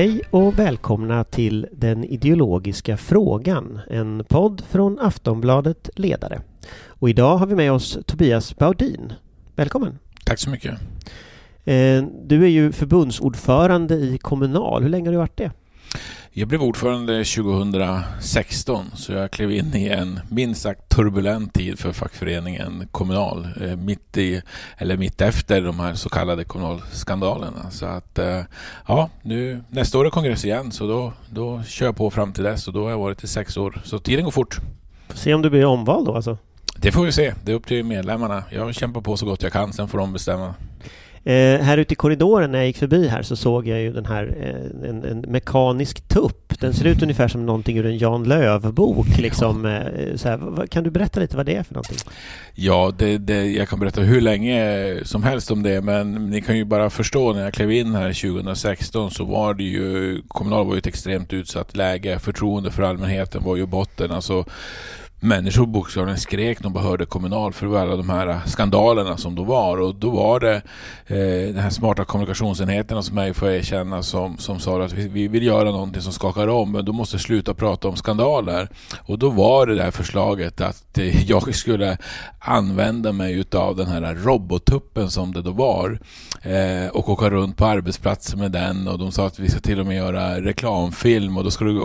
Hej och välkomna till Den ideologiska frågan, en podd från Aftonbladet Ledare. Och idag har vi med oss Tobias Baudin. Välkommen! Tack så mycket! Eh, du är ju förbundsordförande i Kommunal. Hur länge har du varit det? Jag blev ordförande 2016 så jag klev in i en minst sagt turbulent tid för fackföreningen Kommunal. Eh, mitt i, eller mitt efter de här så kallade kommunalskandalerna. Så att eh, ja, nu nästa år är kongress igen så då, då kör jag på fram till dess och då har jag varit i sex år. Så tiden går fort. Får se om du blir omvald då alltså? Det får vi se. Det är upp till medlemmarna. Jag kämpar på så gott jag kan, sen får de bestämma. Eh, här ute i korridoren när jag gick förbi här så såg jag ju den här, eh, en, en, mekanisk tupp. Den ser ut ungefär som någonting ur en Jan Lööf-bok. Liksom, eh, så här, kan du berätta lite vad det är för någonting? Ja, det, det, jag kan berätta hur länge som helst om det, men ni kan ju bara förstå när jag klev in här 2016 så var det ju, Kommunal var ju ett extremt utsatt läge. Förtroende för allmänheten var ju botten. Alltså, människor bokstavligen skrek när de bara hörde Kommunal för alla de här skandalerna som då var. Och då var det eh, den här smarta kommunikationsenheterna som jag får erkänna som, som sa att vi, vi vill göra någonting som skakar om men då måste sluta prata om skandaler. Och då var det där förslaget att eh, jag skulle använda mig utav den här robottuppen som det då var eh, och åka runt på arbetsplatser med den och de sa att vi ska till och med göra reklamfilm och då ska du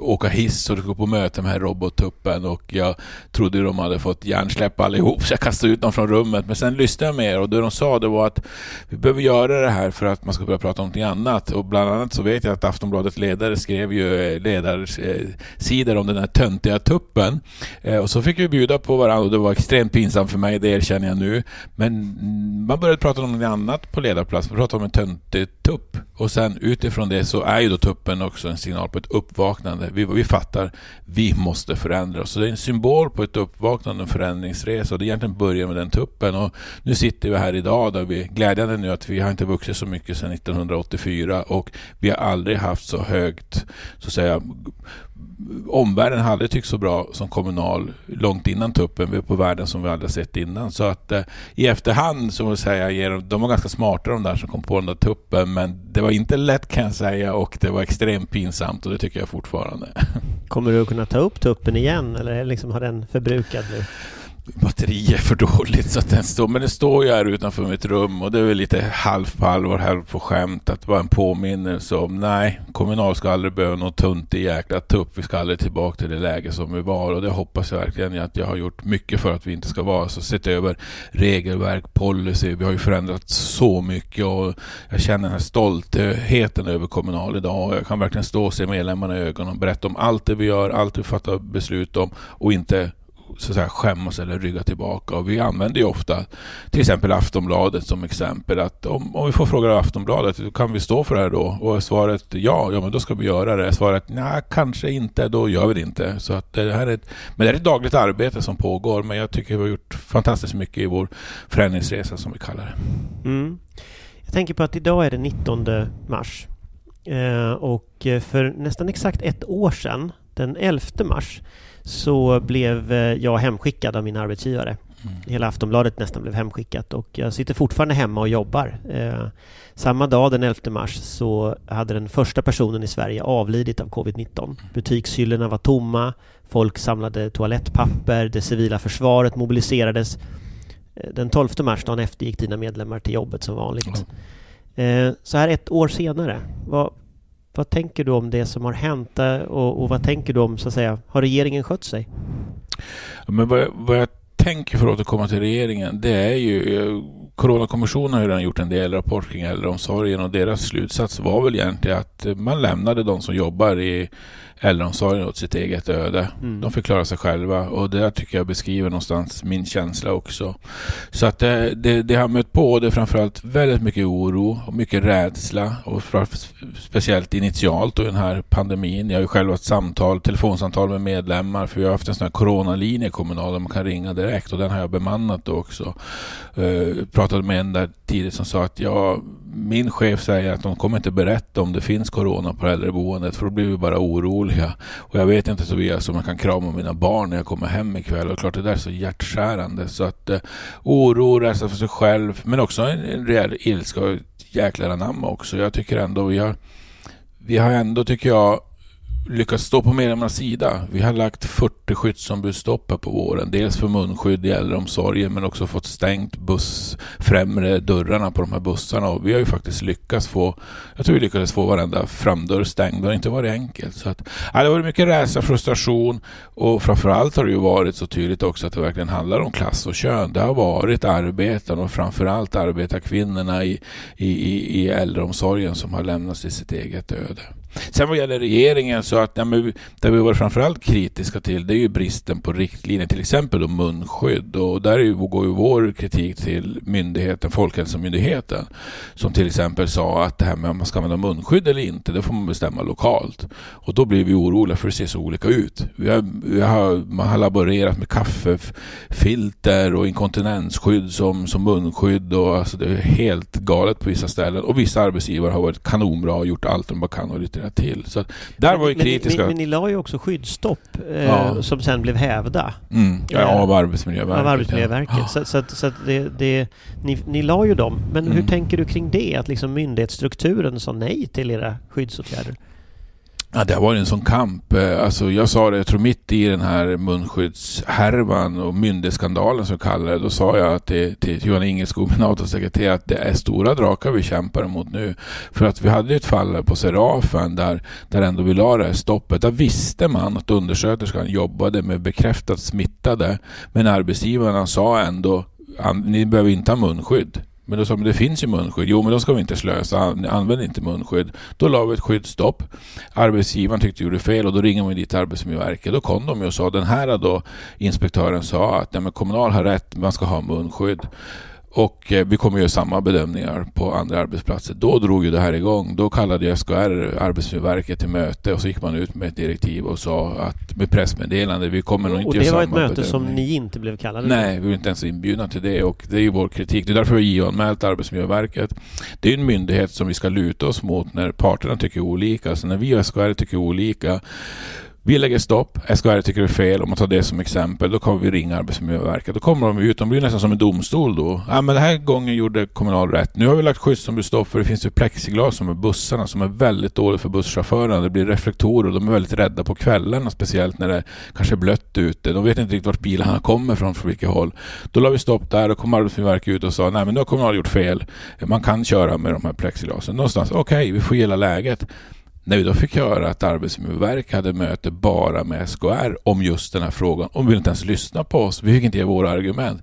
åka hiss och du ska gå på möte med den här robottuppen och jag trodde de hade fått hjärnsläpp allihop så jag kastade ut dem från rummet. Men sen lyssnade jag mer och det de sa det var att vi behöver göra det här för att man ska börja prata om någonting annat. Och bland annat så vet jag att Aftonbladets ledare skrev ju eh, ledarsidor om den här töntiga tuppen. Eh, och så fick vi bjuda på varandra och det var extremt pinsamt för mig, det erkänner jag nu. Men man började prata om något annat på ledarplats. Man pratade om en töntig tupp. Och sen utifrån det så är ju då tuppen också en signal på ett uppvaknande. Vi, vi fattar, vi måste förändra oss. Så det är en symbol på ett uppvaknande och förändringsresa. Och det egentligen börjar med den tuppen. Och nu sitter vi här idag där vi, glädjande nu att vi har inte vuxit så mycket sedan 1984 och vi har aldrig haft så högt, så att säga, omvärlden hade tyckt så bra som Kommunal långt innan tuppen. Vi är på världen som vi aldrig sett innan. Så att eh, i efterhand så vill säga, de var ganska smarta de där som kom på den där tuppen. Men det var inte lätt kan jag säga och det var extremt pinsamt och det tycker jag fortfarande. Kommer du att kunna ta upp tuppen igen eller liksom har den förbrukat nu? Batteri är för dåligt så att den står, men det står ju här utanför mitt rum och det är väl lite halv på allvar, halv på skämt att vara en påminnelse om nej, Kommunal ska aldrig behöva någon tunt i jäkla tupp. Vi ska aldrig tillbaka till det läge som vi var och det hoppas jag verkligen att jag har gjort mycket för att vi inte ska vara. Så sett över regelverk, policy. Vi har ju förändrat så mycket och jag känner den här stoltheten över Kommunal idag och jag kan verkligen stå och se medlemmarna i ögonen och berätta om allt det vi gör, allt vi fattar beslut om och inte så att säga, skämmas eller rygga tillbaka. Och vi använder ju ofta till exempel Aftonbladet som exempel. att Om, om vi får fråga Aftonbladet, kan vi stå för det här då? Och är svaret ja, ja men då ska vi göra det. Är Svaret nej, kanske inte, då gör vi det inte. Så att det här är ett, men det är ett dagligt arbete som pågår. Men jag tycker vi har gjort fantastiskt mycket i vår förändringsresa som vi kallar det. Mm. Jag tänker på att idag är det 19 mars. Eh, och eh, för nästan exakt ett år sedan, den 11 mars, så blev eh, jag hemskickad av min arbetsgivare. Mm. Hela Aftonbladet nästan blev hemskickat och jag sitter fortfarande hemma och jobbar. Eh, samma dag, den 11 mars, så hade den första personen i Sverige avlidit av covid-19. Mm. Butikshyllorna var tomma, folk samlade toalettpapper, det civila försvaret mobiliserades. Eh, den 12 mars, dagen efter, gick dina medlemmar till jobbet som vanligt. Mm. Eh, så här ett år senare, vad, vad tänker du om det som har hänt eh, och, och vad tänker du om, så att säga, har regeringen skött sig? Men vad, vad jag tänker för att återkomma till regeringen, det är ju eh, Coronakommissionen har ju redan gjort en del rapport kring äldreomsorgen och deras slutsats var väl egentligen att eh, man lämnade de som jobbar i äldreomsorgen åt sitt eget öde. Mm. De fick klara sig själva och det tycker jag beskriver någonstans min känsla också. Så att det, det, det har mött på det är framförallt väldigt mycket oro och mycket rädsla och speciellt initialt och den här pandemin. Jag har ju själv haft samtal, telefonsamtal med medlemmar för vi har haft en sån här coronalinje kommunal där man kan ringa direkt och den har jag bemannat också. Uh, pratade med en där tidigt som sa att ja, min chef säger att de kommer inte berätta om det finns corona på äldreboendet för då blir vi bara oroliga. Och jag vet inte Tobias om jag kan krama mina barn när jag kommer hem ikväll. Och klart det där är så hjärtskärande. Så att eh, oro, rädsla för sig själv men också en, en rejäl ilska och ett jäkla anamma också. Jag tycker ändå vi har vi har ändå, tycker jag, lyckats stå på medlemmarnas sida. Vi har lagt 40 skyddsombudsstopp på våren. Dels för munskydd i äldreomsorgen men också fått stängt buss, främre dörrarna på de här bussarna. Och vi har ju faktiskt lyckats få, jag tror vi lyckades få varenda framdörr stängd. Det har inte varit enkelt. Så att, ja, det har varit mycket rädsla, frustration och framförallt har det ju varit så tydligt också att det verkligen handlar om klass och kön. Det har varit arbetarna och framförallt arbetarkvinnorna i, i, i, i äldreomsorgen som har lämnats till sitt eget öde. Sen vad gäller regeringen så att ja, men, det vi varit framförallt kritiska till det är ju bristen på riktlinjer, till exempel då munskydd. Och där går ju vår kritik till myndigheten, Folkhälsomyndigheten, som till exempel sa att det här med om man ska använda munskydd eller inte, det får man bestämma lokalt. Och då blir vi oroliga för det ser så olika ut. Vi har, vi har, man har laborerat med kaffefilter och inkontinensskydd som, som munskydd och alltså det är helt galet på vissa ställen. Och vissa arbetsgivare har varit kanonbra och gjort allt de bara kan och lite reagera till. Så där men, var ju kritiska. Men, men, ni la ju också skyddsstopp eh, ja. som sen blev hävda. Mm. Ja, eh, av Arbetsmiljöverket. Av Arbetsmiljöverket. Ja. Så, så, så att det, det, ni, ni la ju dem. Men mm. hur tänker du kring det? Att liksom myndighetsstrukturen sa nej till era skyddsåtgärder? Ja, det har varit en sån kamp. Eh, alltså, jag sa det, jag tror mitt i den här munskyddshärvan och myndighetsskandalen som kallar det, då sa jag till, till Johan Ingeskog, min avtalssekreterare, att det är stora drakar vi kämpar emot nu. För att vi hade ett fall på Serafen där, där ändå vi la det här stoppet. Där visste man att undersköterskan jobbade med bekräftat smittade, men arbetsgivarna sa ändå, ni behöver inte ha munskydd. Men då sa de, det finns ju munskydd. Jo, men då ska vi inte slösa. Använd inte munskydd. Då la vi ett skyddsstopp. Arbetsgivaren tyckte vi gjorde fel och då ringer man dit Arbetsmiljöverket. Då kom de och sa, den här då inspektören sa att ja, men Kommunal har rätt, man ska ha munskydd. Och eh, vi kommer göra samma bedömningar på andra arbetsplatser. Då drog ju det här igång. Då kallade SKR Arbetsmiljöverket till möte och så gick man ut med ett direktiv och sa att med pressmeddelande, vi kommer nog inte Och det var ett möte bedömning. som ni inte blev kallade till? Nej, vi var inte ens inbjudna till det och det är ju vår kritik. Det är därför vi JO-anmält Arbetsmiljöverket. Det är en myndighet som vi ska luta oss mot när parterna tycker olika. Så när vi och SKR tycker olika vi lägger stopp, SKR tycker det är fel, om man tar det som exempel, då kommer vi ringa Arbetsmiljöverket. Då kommer de ut, de blir nästan som en domstol då. Ja, men den här gången gjorde Kommunal rätt. Nu har vi lagt skyddsombudsstopp för det finns ju plexiglas som är bussarna som är väldigt dåligt för busschaufförerna. Det blir reflektorer och de är väldigt rädda på kvällarna, speciellt när det kanske är blött ute. De vet inte riktigt vart bilarna kommer från, från vilket håll. Då la vi stopp där och kom Arbetsmiljöverket ut och sa, nej men nu har Kommunal gjort fel. Man kan köra med de här plexiglasen. Någonstans, okej, okay, vi får gilla läget. När vi då fick höra att Arbetsmiljöverket hade möte bara med SKR om just den här frågan, och ville inte ens lyssna på oss, vi fick inte ge våra argument,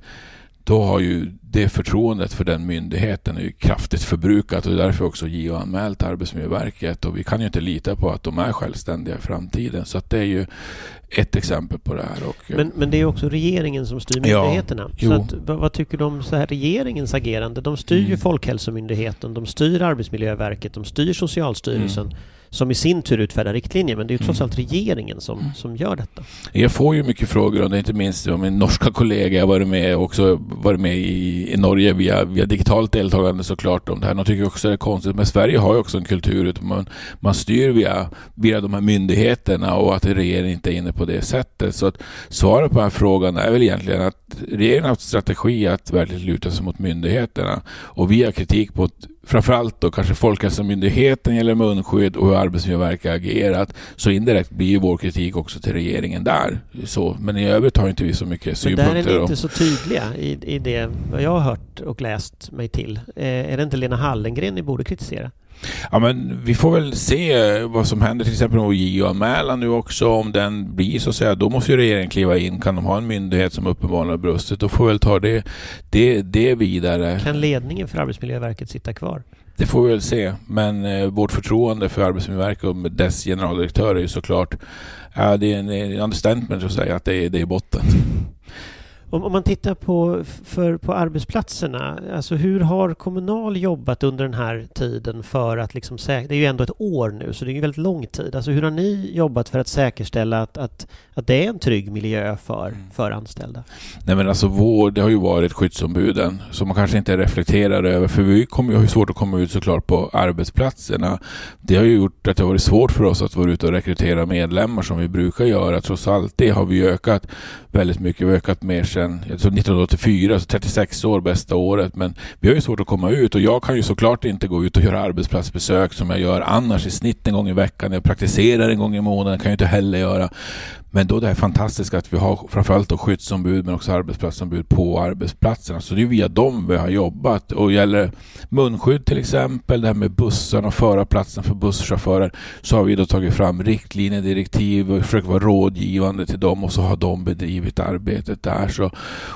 då har ju det förtroendet för den myndigheten är kraftigt förbrukat och därför också JO anmält Arbetsmiljöverket och vi kan ju inte lita på att de är självständiga i framtiden. Så det är ju ett exempel på det här. Och, men, men det är också regeringen som styr myndigheterna. Ja, så att, vad, vad, tycker du om så här regeringens agerande? De styr mm. ju Folkhälsomyndigheten, de styr Arbetsmiljöverket, de styr Socialstyrelsen. Mm som i sin tur utfärdar riktlinjer. Men det är ju trots mm. allt regeringen som, mm. som gör detta. Jag får ju mycket frågor och det är inte minst av min norska kollega. Jag har varit med, också varit med i, i Norge via, via digitalt deltagande såklart om det här. De tycker också det är konstigt. Men Sverige har ju också en kultur man, man styr via, via de här myndigheterna och att regeringen inte är inne på det sättet. Så att svaret på den här frågan är väl egentligen att regeringen har haft strategi att verkligen luta sig mot myndigheterna. Och vi har kritik mot framförallt då kanske Folkhälsomyndigheten gäller munskydd och hur Arbetsmiljöverket agerat. Så indirekt blir ju vår kritik också till regeringen där. Så, men i övrigt har inte vi så mycket synpunkter. Men där är ni inte så tydliga i, i det vad jag har hört och läst mig till. Eh, är det inte Lena Hallengren ni borde kritisera? Ja, men vi får väl se vad som händer till exempel med JO-anmälan nu också. Om den blir så att säga, då måste ju regeringen kliva in. Kan de ha en myndighet som uppenbarligen har brustit, då får vi väl ta det, det, det vidare. Kan ledningen för Arbetsmiljöverket sitta kvar? Det får vi väl se. Men eh, vårt förtroende för Arbetsmiljöverket och dess generaldirektör är ju såklart, ja, det är en, en understatement att säga att det är, det är botten. Om, om, man tittar på, för, på arbetsplatserna, alltså hur har Kommunal jobbat under den här tiden för att liksom säkra, det är ju ändå ett år nu så det är ju väldigt lång tid, alltså hur har ni jobbat för att säkerställa att, att, att det är en trygg miljö för, mm. för anställda? Nej men alltså vår, det har ju varit skyddsombuden som man kanske inte reflekterar över för vi kommer, har ju svårt att komma ut såklart på arbetsplatserna. Det har ju gjort att det har varit svårt för oss att vara ute och rekrytera medlemmar som vi brukar göra trots allt. Det har vi ökat väldigt mycket, vi har ökat mer sedan jag tror 1984, så 36 år bästa året. Men vi har ju svårt att komma ut och jag kan ju såklart inte gå ut och göra arbetsplatsbesök som jag gör annars i snitt en gång i veckan. Jag praktiserar en gång i månaden, kan jag inte heller göra. Men då det här fantastiska att vi har framförallt då skyddsombud men också arbetsplatsombud på arbetsplatserna. Så det är via dem vi har jobbat. Och gäller munskydd till exempel, det här med bussarna och förarplatsen för busschaufförer, så har vi då tagit fram riktlinjer, direktiv och försökt vara rådgivande till dem och så har de bedrivit arbetet där. Så,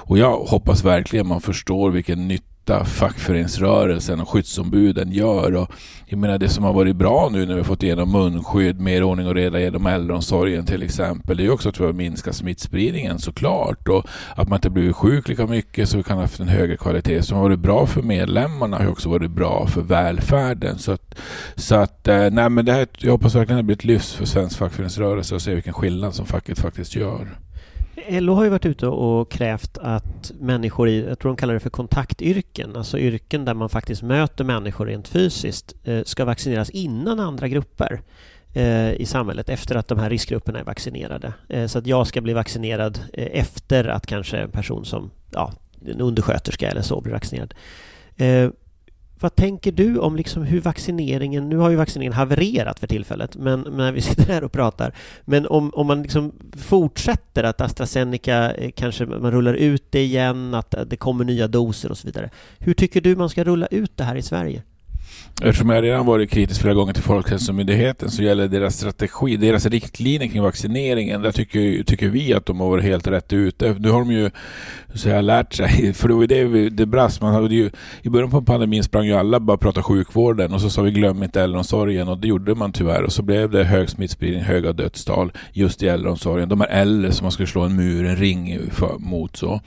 och jag hoppas verkligen man förstår vilken nytta nytta fackföreningsrörelsen och skyddsombuden gör. Och jag menar det som har varit bra nu när vi har fått igenom munskydd, mer ordning och reda genom äldreomsorgen till exempel, det är också att vi har minskat smittspridningen såklart och att man inte blivit sjuk lika mycket så vi kan ha haft en högre kvalitet. som har varit bra för medlemmarna har också varit bra för välfärden. Så att, så att eh, nej men det här, jag hoppas verkligen att det blir ett lyft för svensk fackföreningsrörelse och se vilken skillnad som facket faktiskt gör. LO har ju varit ute och krävt att människor i, jag tror de kallar det för kontaktyrken, alltså yrken där man faktiskt möter människor rent fysiskt, eh, ska vaccineras innan andra grupper eh, i samhället efter att de här riskgrupperna är vaccinerade. Eh, så att jag ska bli vaccinerad efter att kanske en person som, ja, en undersköterska eller så blir vaccinerad. Vad tänker du om liksom hur vaccineringen, nu har ju vaccineringen havererat för tillfället, men, när vi sitter här och pratar, men om, om man liksom fortsätter att AstraZeneca eh, kanske man rullar ut det igen, att eh, det kommer nya doser och så vidare. Hur tycker du man ska rulla ut det här i Sverige? Eftersom jag redan varit kritisk flera gånger till Folkhälsomyndigheten så gäller deras strategi, deras riktlinjer kring vaccineringen. Där tycker, tycker vi att de har varit helt rätt ute. Nu har de ju så jag lärt sig, för det var ju det det brast. Man hade ju, I början på pandemin sprang ju alla bara prata sjukvården och så sa vi glöm inte äldreomsorgen och det gjorde man tyvärr. Och så blev det hög smittspridning, höga dödstal just i äldreomsorgen. De är äldre som man skulle slå en mur, en ring för, mot. så.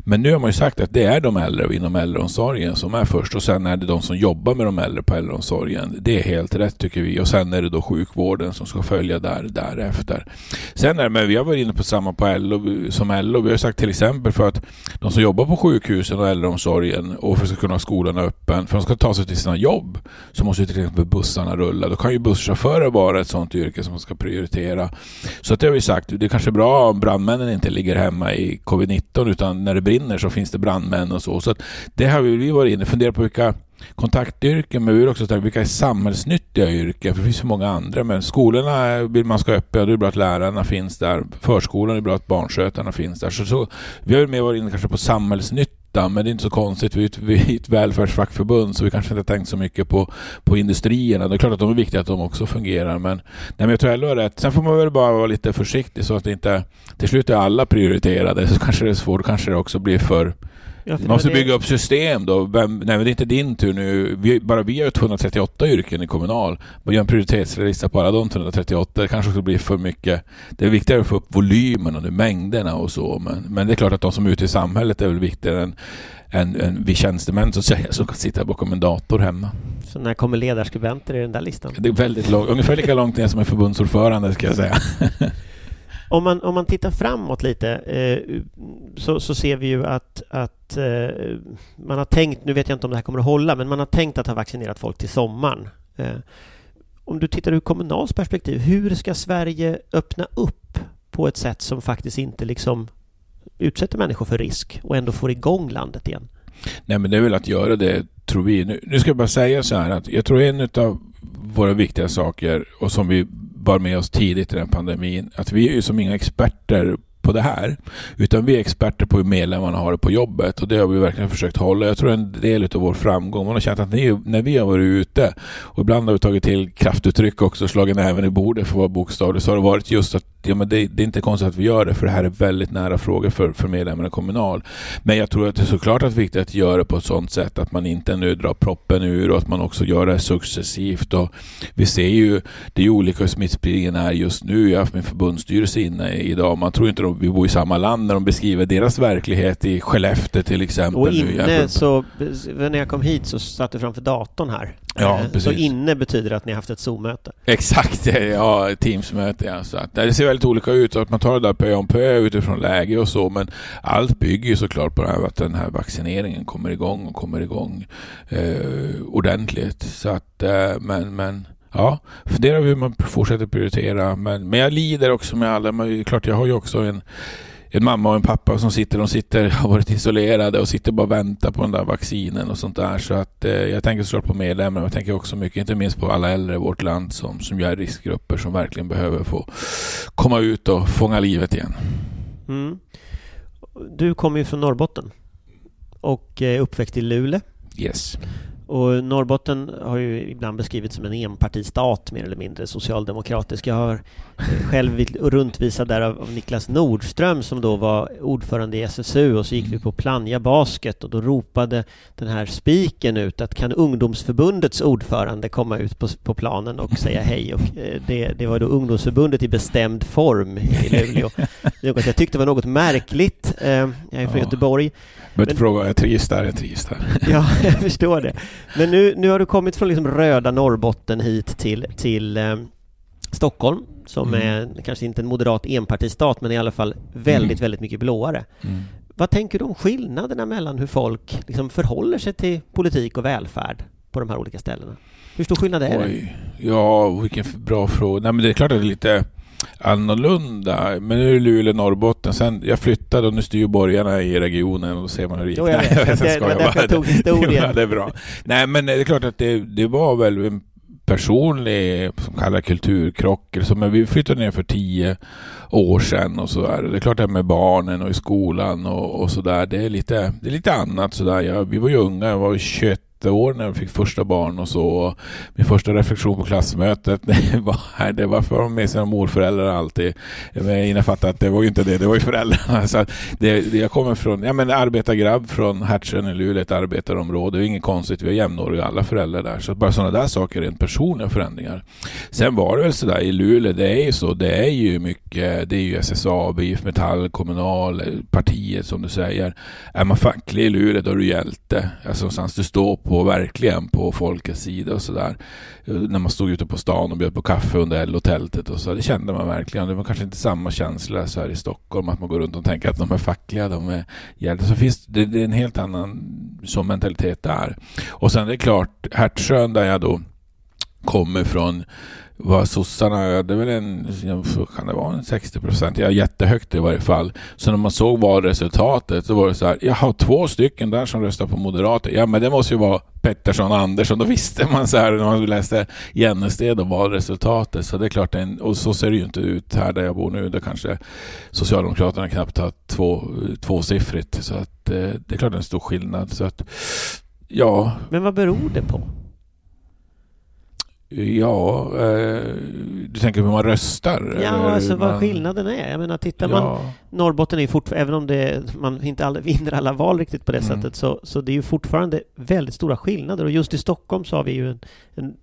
Men nu har man ju sagt att det är de äldre inom äldreomsorgen som är först och sen är det de som jobbar med de äldre på äldreomsorgen. Det är helt rätt tycker vi. Och sen är det då sjukvården som ska följa där därefter. Sen är det, men vi har varit inne på samma på LO som LO. Vi har sagt till exempel för att de som jobbar på sjukhusen och äldreomsorgen och för att kunna ha skolan öppen, för att de ska ta sig till sina jobb, så måste ju till exempel bussarna rulla. Då kan ju busschaufförer vara ett sådant yrke som man ska prioritera. Så att det har vi sagt, det är kanske är bra om brandmännen inte ligger hemma i covid-19 utan när det brinner så finns det brandmän och så. Så att det har vi varit inne och funderat på vilka kontaktyrken, men vi vill också ställa vilka är samhällsnyttiga yrken? För det finns så många andra. Men skolorna vill man ska öppna, då är det bra att lärarna finns där. Förskolan är bra att barnskötarna finns där. Så, så vi har mer varit inne kanske på samhällsnytta, men det är inte så konstigt. Vi är ett, vi är ett välfärdsfackförbund, så vi kanske inte har tänkt så mycket på, på industrierna. Det är klart att de är viktiga att de också fungerar, men, nej, men jag tror LO har rätt. Sen får man väl bara vara lite försiktig så att det inte till slut är alla prioriterade, så kanske det är svårt, kanske det också blir för Ja, vi måste det... bygga upp system då. Vem, nej, men det är inte din tur nu. Vi, bara vi har 238 yrken i Kommunal. Man gör en prioritetslista på alla de 238. Det kanske också blir för mycket. Det är viktigare att få upp volymen och mängderna och så. Men, men det är klart att de som är ute i samhället är väl viktigare än, än, än vi tjänstemän så säga, som kan sitta bakom en dator hemma. Så när kommer ledarskribenter i den där listan? Det är väldigt långt. Ungefär lika långt ner som en förbundsordförande ska jag säga. Om man, om man tittar framåt lite eh, så, så ser vi ju att, att eh, man har tänkt, nu vet jag inte om det här kommer att hålla, men man har tänkt att ha vaccinerat folk till sommaren. Eh, om du tittar ur Kommunals perspektiv, hur ska Sverige öppna upp på ett sätt som faktiskt inte liksom utsätter människor för risk och ändå får igång landet igen? Nej, men det är väl att göra det, tror vi. Nu, nu ska jag bara säga så här att jag tror en av våra viktiga saker och som vi bar med oss tidigt i den pandemin att vi är ju som inga experter på det här. Utan vi är experter på hur medlemmarna har det på jobbet och det har vi verkligen försökt hålla. Jag tror en del av vår framgång, man har känt att ni, när vi har varit ute och ibland har vi tagit till kraftuttryck också, slagit näven i bordet för att vara bokstavlig, så har det varit just att ja, men det, det, är inte konstigt att vi gör det, för det här är väldigt nära frågor för, för medlemmarna Kommunal. Men jag tror att det är såklart att det är viktigt att göra det på ett sådant sätt att man inte nu drar proppen ur och att man också gör det successivt. Och vi ser ju, det är olika hur smittspridningen är just nu. Jag har haft min förbundsstyrelse inne idag. Man tror inte att vi bor i samma land när de beskriver deras verklighet i Skellefteå till exempel. Och inne så, när jag kom hit så satt du framför datorn här. Ja, eh, så inne betyder att ni har haft ett Zoom-möte? Exakt, ja, Teams-möte. Ja. Så att, det ser väldigt olika ut. Att man tar det där pö om pö utifrån läge och så. Men allt bygger ju såklart på det här, att den här vaccineringen kommer igång och kommer igång eh, ordentligt. Så att, eh, men, men Ja, funderar vi hur man fortsätter prioritera. Men, men jag lider också med alla. Men klart, jag har ju också en en mamma och en pappa som sitter, de sitter, har varit isolerade och sitter bara och väntar på den där vaccinen och sånt där. Så att eh, jag tänker såklart på medlemmar, men jag tänker också mycket, inte minst på alla äldre i vårt land som, som är riskgrupper som verkligen behöver få komma ut och fånga livet igen. Mm. Du kommer ju från Norrbotten och är uppväxt i Luleå. Yes. Och Norrbotten har ju ibland beskrivits som en enpartistat mer eller mindre socialdemokratisk. Jag har själv runtvisad där av, Niklas Nordström som då var ordförande i SSU och så gick vi på Plannja Basket och då ropade den här spiken ut att kan ungdomsförbundets ordförande komma ut på, på planen och säga hej och eh, det, det var då ungdomsförbundet i bestämd form i Luleå. Något jag tyckte var något märkligt. Eh, jag är från ja. Göteborg. Men, fråga, jag trivs där, jag trivs där. Ja, jag förstår det. Men nu, nu har du kommit från liksom röda Norrbotten hit till, till eh, Stockholm som mm. är kanske inte en moderat enpartistat men i alla fall väldigt, mm. väldigt mycket blåare. Mm. Vad tänker du om skillnaderna mellan hur folk liksom förhåller sig till politik och välfärd på de här olika ställena? Hur stor skillnad är Oj. det? Ja, vilken bra fråga. Nej, men det är klart att det är lite annorlunda. Men nu är det Luleå, Norrbotten. Sen jag flyttade och nu styr borgarna i regionen och då ser man hur det gick. Jo, jag vet. Nej, jag det, var därför jag tog historien. ja, det är bra. Nej, men det är klart att det, det var väl en personlig, som kallar kulturkrock. Som vi flyttade ner för tio år sedan och sådär. Det är klart det med barnen och i skolan och, och sådär. Det är lite, det är lite annat sådär. Ja, vi var ju unga, jag var 21 år när jag fick första barn och så. Min första reflektion på klassmötet det var, det varför har de med sina morföräldrar alltid? Jag innefattar att det var ju inte det, det var ju föräldrarna. Så det, jag kommer från, ja men arbetargrabb från Hertsön i Luleå, ett arbetarområde. Det är inget konstigt, vi har jämnåriga alla föräldrar där. Så bara sådana där saker, rent personliga förändringar. Sen var det väl sådär i Luleå, det är ju så, det är ju mycket, det är ju SSAB, IF Metall, Kommunal, eh, partiet som du säger. Är man facklig i Luleå då är du hjälte. Alltså någonstans du står på, verkligen på folkets sida och sådär. Eh, när man stod ute på stan och bjöd på kaffe under LO-tältet och så. Det kände man verkligen. Det var kanske inte samma känsla så här i Stockholm att man går runt och tänker att de är fackliga, de är hjältar. Så finns det, det är en helt annan som mentalitet där. Och sen det är det klart, Hertsön där jag då kommer från vad sossarna, det är väl en, kan det vara en 60 procent? Ja, jättehögt i varje fall. Så när man såg valresultatet så var det så här, jag har två stycken där som röstar på Moderater. Ja, men det måste ju vara Pettersson och Andersson. Då visste man så här när man läste Jennested och valresultatet. Så det är klart, en, och så ser det ju inte ut här där jag bor nu. Där kanske Socialdemokraterna knappt har två, tvåsiffrigt. Så att eh, det är klart det är en stor skillnad. Så att, ja. Men vad beror det på? Ja, eh, du tänker hur man röstar? Ja, alltså vad man... skillnaden är. Jag menar, tittar ja. man... Norrbotten är ju fortfarande, även om det, man inte all, vinner alla val riktigt på det mm. sättet, så, så det är ju fortfarande väldigt stora skillnader. Och just i Stockholm så har vi ju en, en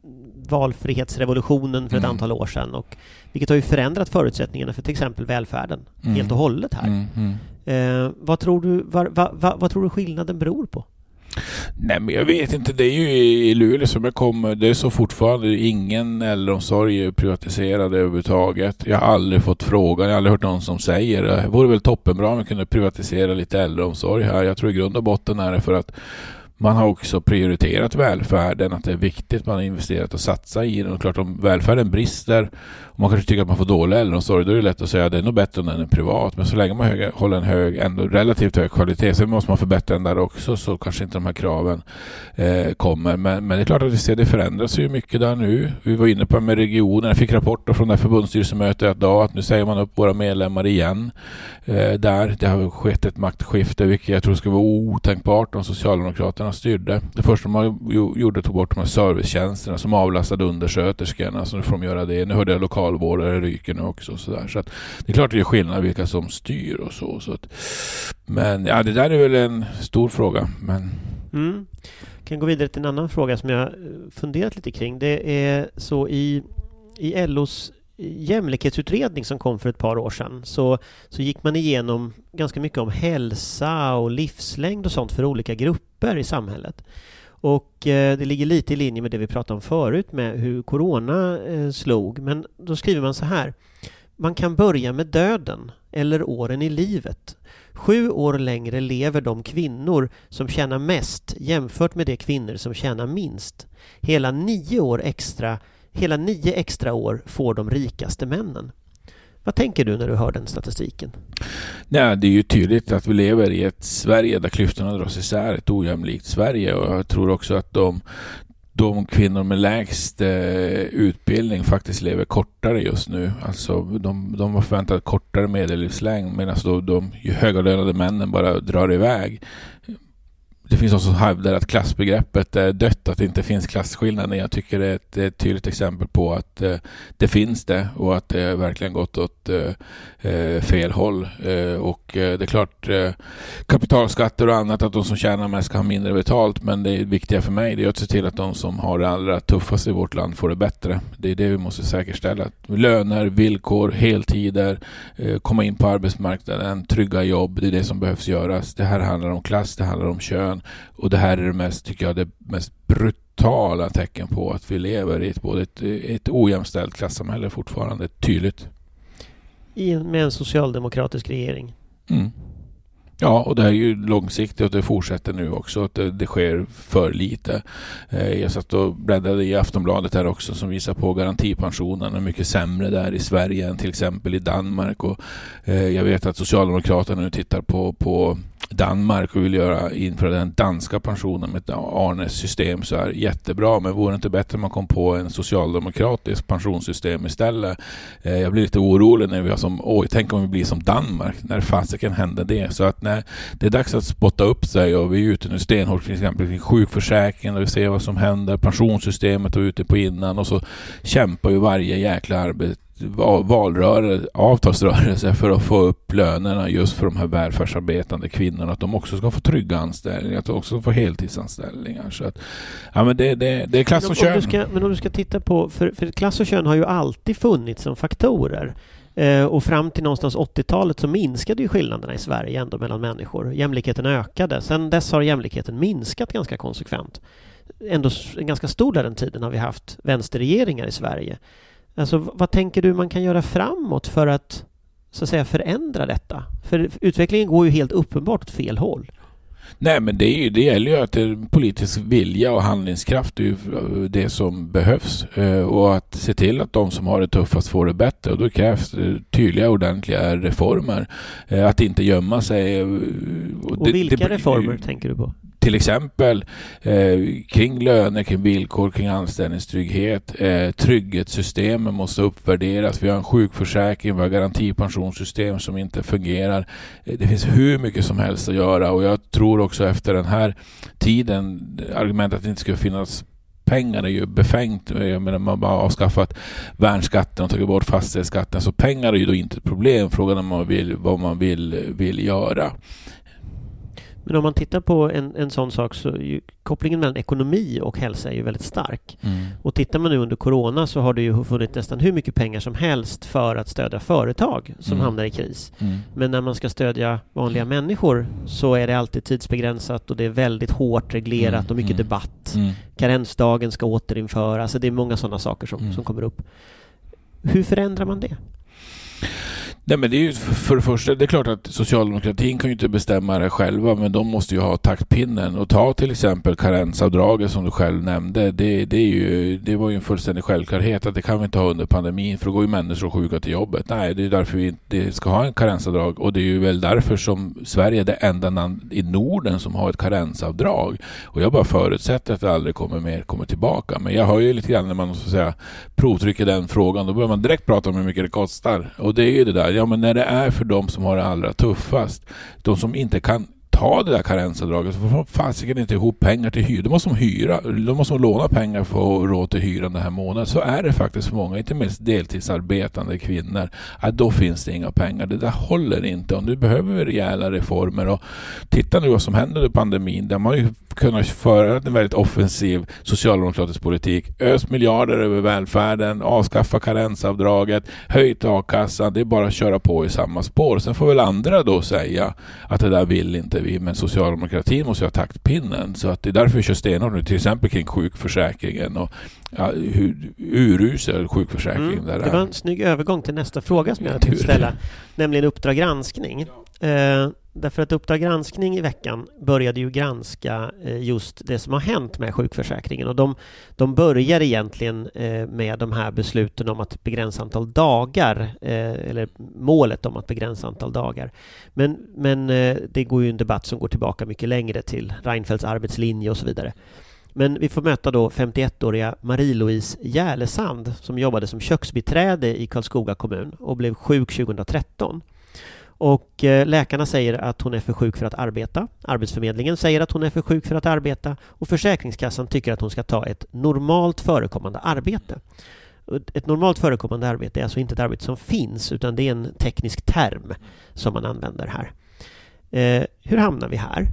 valfrihetsrevolutionen för ett mm. antal år sedan, och, vilket har ju förändrat förutsättningarna för till exempel välfärden mm. helt och hållet här. Mm, mm. Eh, vad, tror du, var, va, va, vad tror du skillnaden beror på? Nej, men jag vet inte. Det är ju i Luleå som jag kommer. Det är så fortfarande ingen äldreomsorg är privatiserad överhuvudtaget. Jag har aldrig fått frågan. Jag har aldrig hört någon som säger det. Det vore väl toppenbra om vi kunde privatisera lite äldreomsorg här. Jag tror i grund och botten är det för att man har också prioriterat välfärden, att det är viktigt. Man har investerat och satsat i den. Och klart om välfärden brister och man kanske tycker att man får dålig äldreomsorg, då är det lätt att säga att det är nog bättre om den är privat. Men så länge man håller en hög, ändå relativt hög kvalitet, sen måste man förbättra den där också, så kanske inte de här kraven eh, kommer. Men, men det är klart att vi ser det förändras ju mycket där nu. Vi var inne på med regionen. Jag fick rapporter från det här förbundsstyrelsemötet idag att nu säger man upp våra medlemmar igen. Eh, där det har skett ett maktskifte, vilket jag tror skulle vara otänkbart om Socialdemokraterna styrde. Det första man gjorde tog bort de här servicetjänsterna som avlastade undersköterskorna, så nu får de göra det. Nu hörde jag lokalvårdare ryker nu också. Så, där. så att, det är klart det gör skillnad vilka som styr och så. så att, men ja, det där är väl en stor fråga. Men... Mm. Jag kan gå vidare till en annan fråga som jag eh, funderat lite kring. Det är så i, i LOs jämlikhetsutredning som kom för ett par år sedan så, så gick man igenom ganska mycket om hälsa och livslängd och sånt för olika grupper i samhället. Och eh, det ligger lite i linje med det vi pratade om förut med hur corona eh, slog. Men då skriver man så här. Man kan börja med döden eller åren i livet. Sju år längre lever de kvinnor som tjänar mest jämfört med de kvinnor som tjänar minst. Hela nio år extra, hela nio extra år får de rikaste männen. Vad tänker du när du hör den statistiken? Nej, det är ju tydligt att vi lever i ett Sverige där klyftorna dras isär, ett ojämlikt Sverige och jag tror också att de, de kvinnor med lägst eh, utbildning faktiskt lever kortare just nu. Alltså de, de har förväntat kortare medellivslängd medan de, de högavlönade männen bara drar iväg det finns de som hävdar att klassbegreppet är dött, att det inte finns klasskillnader. Jag tycker det är ett, ett tydligt exempel på att eh, det finns det och att det verkligen gått åt eh, eh, fel håll. Eh, och eh, det är klart, eh, kapitalskatter och annat, att de som tjänar mest ska ha mindre betalt. Men det viktiga för mig det är att se till att de som har det allra tuffast i vårt land får det bättre. Det är det vi måste säkerställa. Löner, villkor, heltider, eh, komma in på arbetsmarknaden, trygga jobb. Det är det som behövs göras. Det här handlar om klass, det handlar om kön miljön. Och det här är det mest, tycker jag, det mest brutala tecken på att vi lever i ett, både ett, ett ojämställt klassamhälle fortfarande, tydligt. I, med en socialdemokratisk regering. Mm. Ja, och det är ju långsiktigt och det fortsätter nu också. Att det, det sker för lite. Eh, jag satt och bläddrade i Aftonbladet här också som visar på garantipensionen är mycket sämre där i Sverige än till exempel i Danmark. Och, eh, jag vet att Socialdemokraterna nu tittar på, på Danmark och vill göra, införa den danska pensionen med ett Arnes-system så är jättebra. Men vore det inte bättre om man kom på en socialdemokratisk pensionssystem istället? Eh, jag blir lite orolig när vi har som, oj, tänk om vi blir som Danmark. När fasiken händer det? Så att när det är dags att spotta upp sig och vi är ute nu stenhårt till exempel kring sjukförsäkringen och vi ser vad som händer. Pensionssystemet var ute på innan och så kämpar ju varje jäkla arbete valrörelse, avtalsrörelse för att få upp lönerna just för de här välfärdsarbetande kvinnorna. Att de också ska få trygga anställningar, att de också ska få heltidsanställningar. Så att, ja, men det, det, det är klass och kön. Ska, men om du ska titta på, för, för klass och kön har ju alltid funnits som faktorer. Eh, och fram till någonstans 80-talet så minskade ju skillnaderna i Sverige ändå mellan människor. Jämlikheten ökade. Sen dess har jämlikheten minskat ganska konsekvent. Ändå en ganska stor del av den tiden har vi haft vänsterregeringar i Sverige. Alltså, vad tänker du man kan göra framåt för att så att säga förändra detta? För utvecklingen går ju helt uppenbart åt fel håll. Nej, men det, är ju, det gäller ju att det är politisk vilja och handlingskraft är ju det som behövs. Eh, och att se till att de som har det tuffast får det bättre. Och då krävs tydliga, ordentliga reformer. Eh, att inte gömma sig. Och, och vilka det, reformer tänker du på? Till exempel eh, kring löner, kring villkor, kring anställningstrygghet. Eh, trygghetssystemen måste uppvärderas. Vi har en sjukförsäkring, vi har garantipensionssystem som inte fungerar. Eh, det finns hur mycket som helst att göra och jag tror också efter den här tiden, argumentet att det inte skulle finnas pengar är ju befängt. Jag menar, man har avskaffat värnskatten och tagit bort fastighetsskatten. Så pengar är ju då inte ett problem. Frågan är vad man vill, vad man vill, vill göra. Men om man tittar på en, en sån sak så ju, kopplingen mellan ekonomi och hälsa är ju väldigt stark. Mm. Och tittar man nu under Corona så har det ju funnits nästan hur mycket pengar som helst för att stödja företag som mm. hamnar i kris. Mm. Men när man ska stödja vanliga människor så är det alltid tidsbegränsat och det är väldigt hårt reglerat mm. och mycket mm. debatt. Mm. Karensdagen ska återinföras. Alltså det är många sådana saker som, som kommer upp. Hur förändrar man det? Nej men det är ju för det första, det är klart att socialdemokratin kan ju inte bestämma det själva men de måste ju ha taktpinnen och ta till exempel karensavdraget som du själv nämnde. Det, det, är ju, det var ju en fullständig självklarhet att det kan vi inte ha under pandemin för då går ju människor sjuka till jobbet. Nej, det är därför vi inte ska ha en karensavdrag och det är ju väl därför som Sverige är det enda land i Norden som har ett karensavdrag. Och jag bara förutsätter att det aldrig kommer mer kommer tillbaka. Men jag hör ju lite grann när man så att säga provtrycker den frågan, då börjar man direkt prata om hur mycket det kostar. Och det är ju det där Ja, men när det är för de som har det allra tuffast, de som inte kan ta det där karensavdraget så får fasiken inte ihop pengar till hyra. Då måste de hyra. Då måste de låna pengar för att få råd till hyran den här månaden. Så är det faktiskt för många, inte minst deltidsarbetande kvinnor. Att då finns det inga pengar. Det där håller inte och nu behöver vi rejäla reformer. Och titta nu vad som händer under pandemin. Där man ju kunnat föra en väldigt offensiv socialdemokratisk politik. Ös miljarder över välfärden, avskaffa karensavdraget, höjt a-kassan. Det är bara att köra på i samma spår. Sen får väl andra då säga att det där vill inte vi, men socialdemokratin måste ha taktpinnen. Så att det är därför vi kör stenhårt nu, till exempel kring sjukförsäkringen och ja, hur urusel sjukförsäkringen mm, där Det var en snygg övergång till nästa fråga som jag tänkte ställa, nämligen Uppdrag granskning. Eh, därför att Uppdrag granskning i veckan började ju granska eh, just det som har hänt med sjukförsäkringen och de, de börjar egentligen eh, med de här besluten om att begränsa antal dagar eh, eller målet om att begränsa antal dagar. Men, men det går ju en debatt som går tillbaka mycket längre till Reinfeldts arbetslinje och så vidare. Men vi får möta då 51-åriga Marie-Louise Järlesand som jobbade som köksbiträde i Karlskoga kommun och blev sjuk 2013. Och eh, läkarna säger att hon är för sjuk för att arbeta. Arbetsförmedlingen säger att hon är för sjuk för att arbeta och Försäkringskassan tycker att hon ska ta ett normalt förekommande arbete. Ett normalt förekommande arbete är alltså inte ett arbete som finns utan det är en teknisk term som man använder här. Eh, hur hamnar vi här?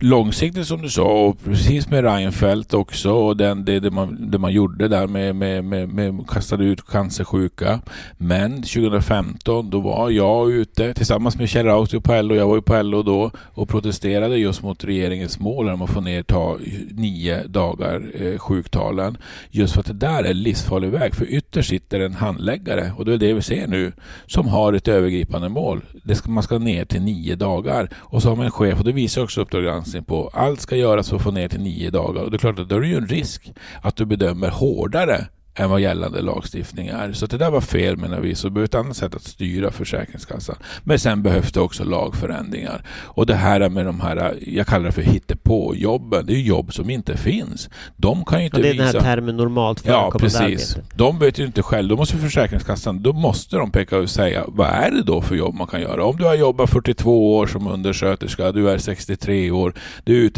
Långsiktigt som du sa och precis med Reinfeldt också och den, det, det, man, det man gjorde där med, med, med, med kastade ut cancersjuka. Men 2015 då var jag ute tillsammans med Kjell Rautio på LO, jag var ju på LO då och protesterade just mot regeringens mål om att få ner ta nio dagar eh, sjuktalen. Just för att det där är livsfarlig väg för ytterst sitter en handläggare och det är det vi ser nu som har ett övergripande mål. Det ska, man ska ner till nio dagar och så har man en chef och det visar också Uppdrag landsting på. Allt ska göras för att få ner till nio dagar. Och det är klart att då är det ju en risk att du bedömer hårdare än vad gällande lagstiftning är. Så det där var fel menar vi. Så det behövs ett annat sätt att styra Försäkringskassan. Men sen behövs det också lagförändringar. Och det här med de här, jag kallar det för hittepå-jobben. Det är jobb som inte finns. De kan ju inte visa... Det är visa... den här termen normalt förekommande ja, precis. De vet ju inte själv. Då måste Försäkringskassan, då måste de peka och säga vad är det då för jobb man kan göra? Om du har jobbat 42 år som undersköterska, du är 63 år, du är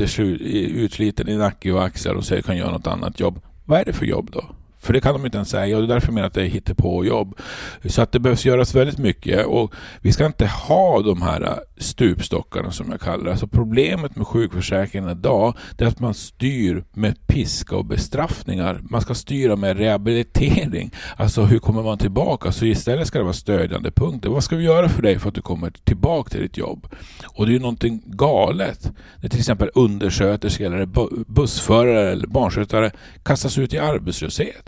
utsliten i nacke och axlar och säger kan göra något annat jobb. Vad är det för jobb då? För det kan de inte ens säga och det är därför jag menar att det är hittepåjobb. Så att det behövs göras väldigt mycket och vi ska inte ha de här äh, stupstockarna som jag kallar det. Alltså problemet med sjukförsäkringen idag det är att man styr med piska och bestraffningar. Man ska styra med rehabilitering. Alltså hur kommer man tillbaka? Så istället ska det vara stödjande punkter. Vad ska vi göra för dig för att du kommer tillbaka till ditt jobb? Och det är ju någonting galet. När till exempel undersköterskor eller bussförare eller barnskötare kastas ut i arbetslöshet.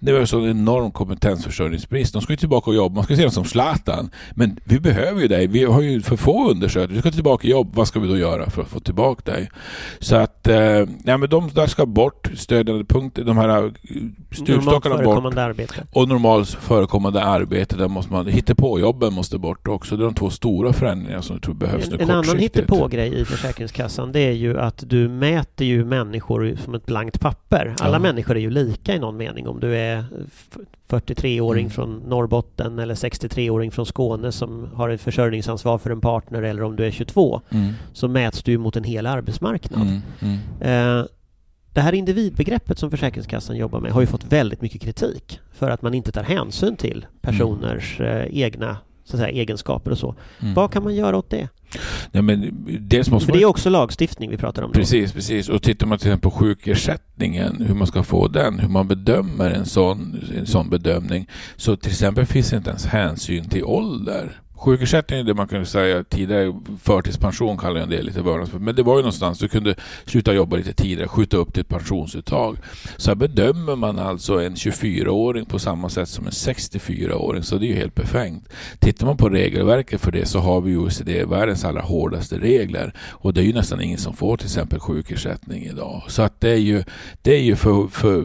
Det var så en enorm kompetensförsörjningsbrist. De ska ju tillbaka och jobba. Man ska se dem som Zlatan. Men vi behöver ju dig. Vi har ju för få undersköterskor. Du ska tillbaka i jobb. Vad ska vi då göra för att få tillbaka dig? Så att, eh, ja men de där ska bort. Stödjande punkter, de här eh, stupstockarna bort. Arbete. Och normalt förekommande arbete. Där måste man, hittepåjobben måste bort också. Det är de två stora förändringarna som jag tror behövs en, nu En annan hittepågrej i Försäkringskassan det är ju att du mäter ju människor som ett blankt papper. Alla ja. människor är ju lika i någon mening om du är 43-åring mm. från Norrbotten eller 63-åring från Skåne som har ett försörjningsansvar för en partner eller om du är 22 mm. så mäts du mot en hel arbetsmarknad. Mm. mm. Eh, det här individbegreppet som Försäkringskassan jobbar med har ju fått väldigt mycket kritik för att man inte tar hänsyn till personers mm. eh, egna så att säga, egenskaper och så. Mm. Vad kan man göra åt det? Ja, men dels måste För det är också lagstiftning vi pratar om. Precis, då. precis. Och tittar man till exempel på sjukersättningen, hur man ska få den, hur man bedömer en sån, en sån bedömning. Så till exempel finns det inte ens hänsyn till ålder. Sjukersättning är det man kunde säga tidigare, förtidspension kallar jag det lite vördnadsfullt. Men det var ju någonstans, du kunde sluta jobba lite tidigare, skjuta upp ditt pensionsuttag. Så här bedömer man alltså en 24-åring på samma sätt som en 64-åring, så det är ju helt befängt. Tittar man på regelverket för det så har vi OECD världens allra hårdaste regler. Och det är ju nästan ingen som får till exempel sjukersättning idag. Så att det är ju, det är ju för, för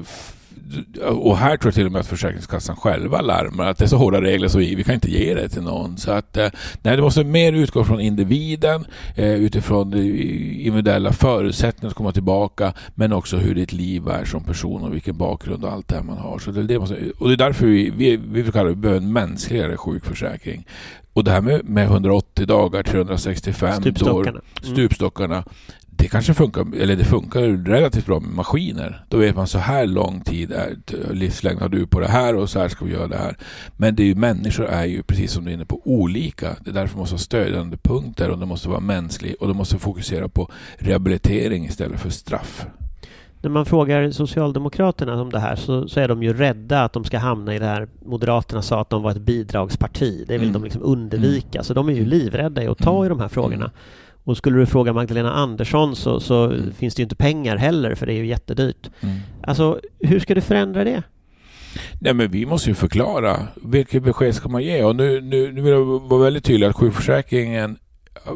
och här tror jag till och med att Försäkringskassan själva larmar att det är så hårda regler så vi, vi kan inte ge det till någon. Så att eh, nej, det måste mer utgå från individen eh, utifrån individuella förutsättningar att komma tillbaka men också hur ditt liv är som person och vilken bakgrund och allt det här man har. Så det, det måste, och det är därför vi, vi, vi kallar det behöver en mänskligare sjukförsäkring. Och det här med, med 180 dagar, 365 stupstockarna. år, stupstockarna, det kanske funkar, eller det funkar relativt bra med maskiner. Då vet man så här lång tid är livslängd har du på det här och så här ska vi göra det här. Men det är ju, människor är ju precis som du är inne på olika. Det är därför man måste ha stödjande punkter och det måste vara mänsklig och det måste fokusera på rehabilitering istället för straff. När man frågar Socialdemokraterna om det här så, så, är de ju rädda att de ska hamna i det här Moderaterna sa att de var ett bidragsparti. Det vill mm. de liksom undvika. Mm. Så de är ju livrädda i att ta i de här frågorna. Mm. Och skulle du fråga Magdalena Andersson så, så mm. finns det ju inte pengar heller för det är ju jättedyrt. Mm. Alltså, hur ska du förändra det? Nej men vi måste ju förklara vilket besked ska man ge och nu, nu, nu vill jag vara väldigt tydlig att sjukförsäkringen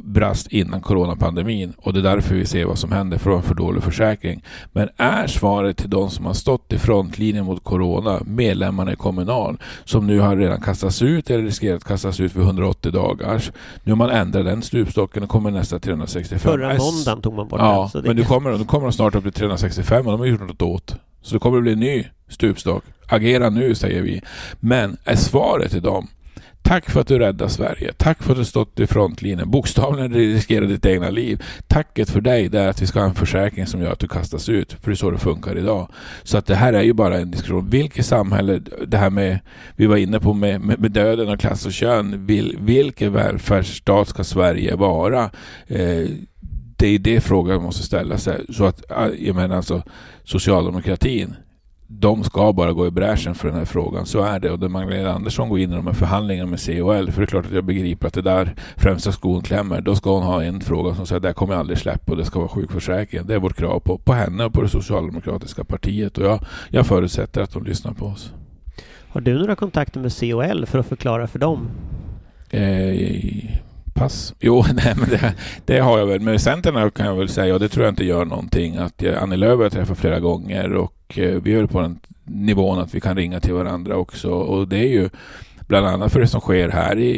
brast innan coronapandemin och det är därför vi ser vad som händer för en för dålig försäkring. Men är svaret till de som har stått i frontlinjen mot corona, medlemmarna i Kommunal, som nu har redan kastats ut eller riskerat att kastas ut för 180 dagars. Nu har man ändrat den stupstocken och kommer nästa 365. Förra måndagen tog man bort ja, den. men nu kommer, nu kommer de snart upp till 365 och de har gjort något åt. Så det kommer att bli en ny stupstock. Agera nu, säger vi. Men är svaret till dem Tack för att du räddade Sverige. Tack för att du stått i frontlinjen. Bokstavligen riskerar ditt egna liv. Tacket för dig är att vi ska ha en försäkring som gör att du kastas ut. För det är så det funkar idag. Så att det här är ju bara en diskussion. Vilket samhälle, det här med, vi var inne på med, med, med döden och klass och kön. Vil, vilken välfärdsstat ska Sverige vara? Eh, det är det frågan måste ställa sig. Så att, eh, jag menar alltså, socialdemokratin de ska bara gå i bräschen för den här frågan. Så är det. Och när Magdalena Andersson går in i de här förhandlingarna med COL, för det är klart att jag begriper att det där främsta skon klämmer, då ska hon ha en fråga som säger det kommer jag aldrig släppa och det ska vara sjukförsäkringen. Det är vårt krav på, på henne och på det socialdemokratiska partiet och jag, jag förutsätter att de lyssnar på oss. Har du några kontakter med COL för att förklara för dem? Eh, pass. Jo, nej, men det, det, har jag väl. Med Centern kan jag väl säga, och det tror jag inte gör någonting, att jag, Annie Lööf har jag träffat flera gånger och Eh, vi är väl på den nivån att vi kan ringa till varandra också. Och det är ju bland annat för det som sker här i,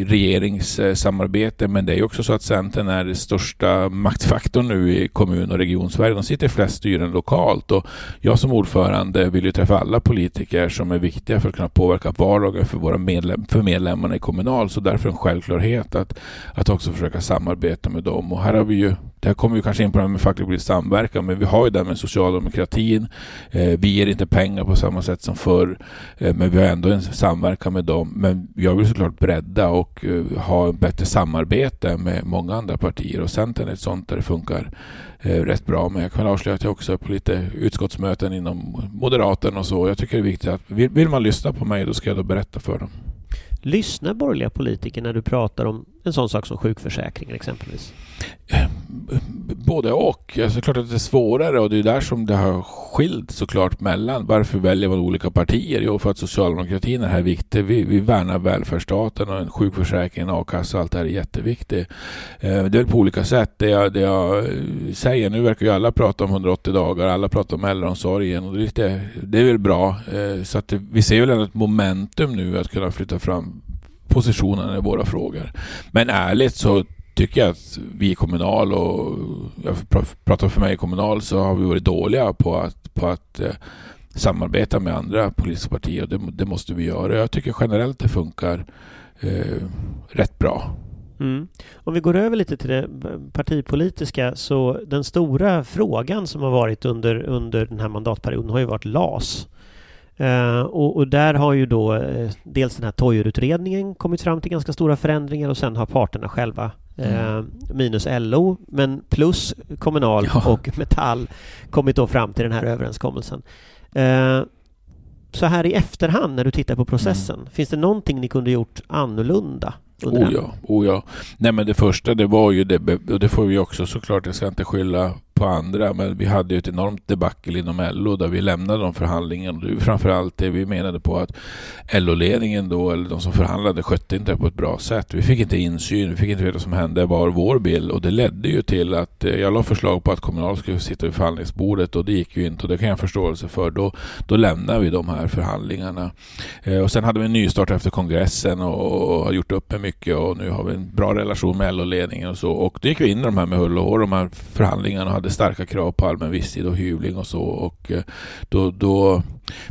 i regeringssamarbete. Men det är också så att Centern är den största maktfaktorn nu i kommun och region-Sverige. De sitter i flest styren lokalt och jag som ordförande vill ju träffa alla politiker som är viktiga för att kunna påverka vardagen för våra medlem, för medlemmarna i Kommunal. Så därför en självklarhet att, att också försöka samarbeta med dem. Och här har vi ju det här kommer vi kanske in på det här med facklig politisk samverkan, men vi har ju det med socialdemokratin. Eh, vi ger inte pengar på samma sätt som förr, eh, men vi har ändå en samverkan med dem. Men jag vill såklart bredda och eh, ha ett bättre samarbete med många andra partier och Centern är ett sånt där det funkar eh, rätt bra. Men jag kan avslöja att jag också är på lite utskottsmöten inom Moderaterna och så. Jag tycker det är viktigt att vill, vill man lyssna på mig, då ska jag då berätta för dem. Lyssnar borgerliga politiker när du pratar om en sån sak som sjukförsäkringen exempelvis? Ehm, både och. Alltså, klart att det är svårare och det är där som det har skilt såklart mellan. Varför väljer man olika partier? Jo, för att socialdemokratin är här viktig. Vi, vi värnar välfärdsstaten och en sjukförsäkring, en a-kassa och allt det här är jätteviktigt. Ehm, det är väl på olika sätt. Det jag, det jag säger, nu verkar ju alla prata om 180 dagar, alla pratar om äldreomsorgen och det är, lite, det är väl bra. Ehm, så att det, vi ser väl ändå ett momentum nu att kunna flytta fram positionerna i våra frågor. Men ärligt så tycker jag att vi i Kommunal och jag pratar för mig i Kommunal så har vi varit dåliga på att, på att eh, samarbeta med andra politiska partier. Det, det, måste vi göra. Jag tycker generellt det funkar eh, rätt bra. Mm. Om vi går över lite till det partipolitiska så den stora frågan som har varit under, under den här mandatperioden har ju varit LAS. Uh, och, och, där har ju då uh, dels den här Toijerutredningen kommit fram till ganska stora förändringar och sen har parterna själva Mm. Eh, minus LO, men plus Kommunal ja. och Metall kommit då fram till den här överenskommelsen. Eh, så här i efterhand när du tittar på processen, mm. finns det någonting ni kunde gjort annorlunda? Oh ja, oh ja. Nej men det första det var ju det, och det får vi också såklart, jag ska inte skylla på andra, men vi hade ju ett enormt debacle inom LO där vi lämnade de förhandlingarna. Det var framförallt det vi menade på att LO-ledningen då, eller de som förhandlade, skötte inte det på ett bra sätt. Vi fick inte insyn, vi fick inte veta vad som hände, var vår bild och det ledde ju till att eh, jag la förslag på att Kommunal skulle sitta vid förhandlingsbordet och det gick ju inte och det kan jag ha förståelse för. Då, då lämnade vi de här förhandlingarna. Eh, och sen hade vi en nystart efter kongressen och, och har gjort upp med mycket och nu har vi en bra relation med LO-ledningen och så. Och då gick vi in i de här med hull och hår, de här förhandlingarna och hade starka krav på allmän visstid och hyvling och så. Och eh, då, då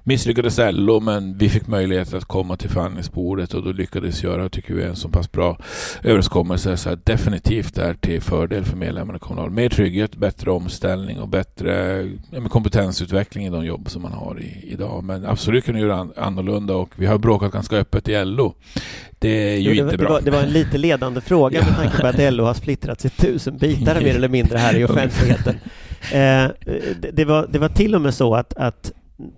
misslyckades LO men vi fick möjlighet att komma till förhandlingsbordet och då lyckades göra, tycker vi, en så pass bra överenskommelse så att definitivt är till fördel för medlemmarna i Kommunal. Mer trygghet, bättre omställning och bättre kompetensutveckling i de jobb som man har i, idag. Men absolut kunde göra annorlunda och vi har bråkat ganska öppet i LO. Det är ju jo, det, inte bra. Det var, det var, en lite ledande fråga med tanke på att LO har splittrats i tusen bitar mer eller mindre här i offentligheten. Eh, det, var, det var till och med så att, att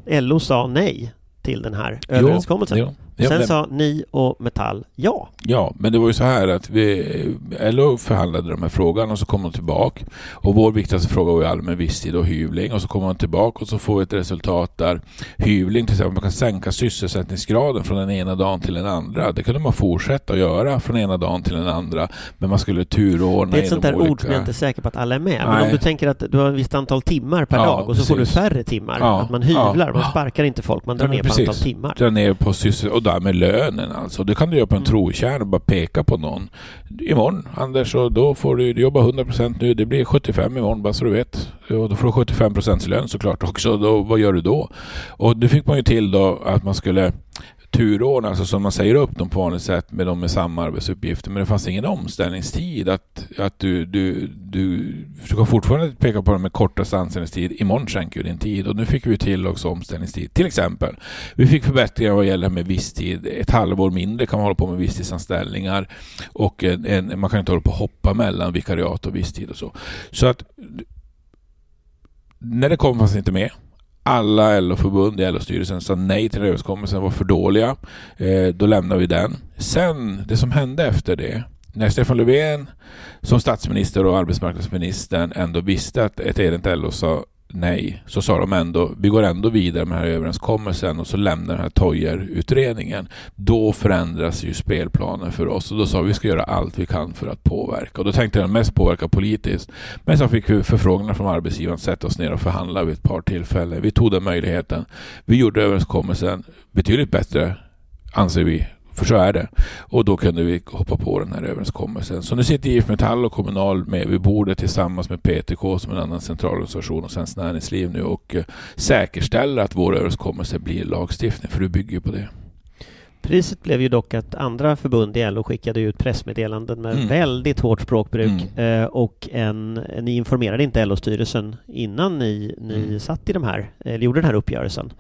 LO sa nej till den här överenskommelsen. Jo, Ja, Sen men, sa ni och Metall ja. Ja, men det var ju så här att vi, LO förhandlade de här frågan och så kom de tillbaka. Och vår viktigaste fråga var ju allmän visstid och hyvling. Och så kommer man tillbaka och så får vi ett resultat där hyvling till exempel, man kan sänka sysselsättningsgraden från den ena dagen till den andra. Det kunde man fortsätta att göra från ena dagen till den andra. Men man skulle turordna Det är ett sånt där olika... ord som jag inte är säker på att alla är med. Men om du tänker att du har ett visst antal timmar per ja, dag och så precis. får du färre timmar. Ja, att man hyvlar, ja, man sparkar inte folk, man drar ner på antal timmar. Drar ner på sysselsättning och därmed lönen alltså. Det kan du göra på en mm. trotjänare och bara peka på någon. Imorgon Anders, och då får du jobba 100% nu. Det blir 75 imorgon bara så du vet. Och då får du 75% lön såklart också. Då, vad gör du då? Och det fick man ju till då att man skulle turordna, alltså som man säger upp dem på vanligt sätt med de med samma arbetsuppgifter. Men det fanns ingen omställningstid. Att, att du, du, du, du kan fortfarande peka på dem med kortaste anställningstid. Imorgon skänker du din tid. Och nu fick vi till också omställningstid. Till exempel, vi fick förbättringar vad gäller med visstid. Ett halvår mindre kan man hålla på med visstidsanställningar. Och en, en, man kan inte hålla på och hoppa mellan vikariat och visstid och så. Så att när det kom fanns det inte med alla LO-förbund i LO-styrelsen sa nej till överenskommelsen, var för dåliga. Eh, då lämnade vi den. Sen, det som hände efter det, när Stefan Löfven som statsminister och arbetsmarknadsministern ändå visste att ett enigt LO sa nej, så sa de ändå, vi går ändå vidare med den här överenskommelsen och så lämnar den här Toijer-utredningen. Då förändras ju spelplanen för oss och då sa vi, vi ska göra allt vi kan för att påverka. Och då tänkte jag mest påverka politiskt. Men så fick vi förfrågningar från arbetsgivaren att sätta oss ner och förhandla vid ett par tillfällen. Vi tog den möjligheten. Vi gjorde överenskommelsen betydligt bättre, anser vi, för så är det. Och då kunde vi hoppa på den här överenskommelsen. Så nu sitter IF Metall och Kommunal med vid bordet tillsammans med PTK som en annan centralorganisation och Svenskt Näringsliv nu och eh, säkerställer att vår överenskommelse blir lagstiftning, för det bygger på det. Priset blev ju dock att andra förbund i LO skickade ut pressmeddelanden med mm. väldigt hårt språkbruk mm. eh, och en, ni informerade inte LO-styrelsen innan ni, ni mm. satt i de här, eller gjorde den här uppgörelsen.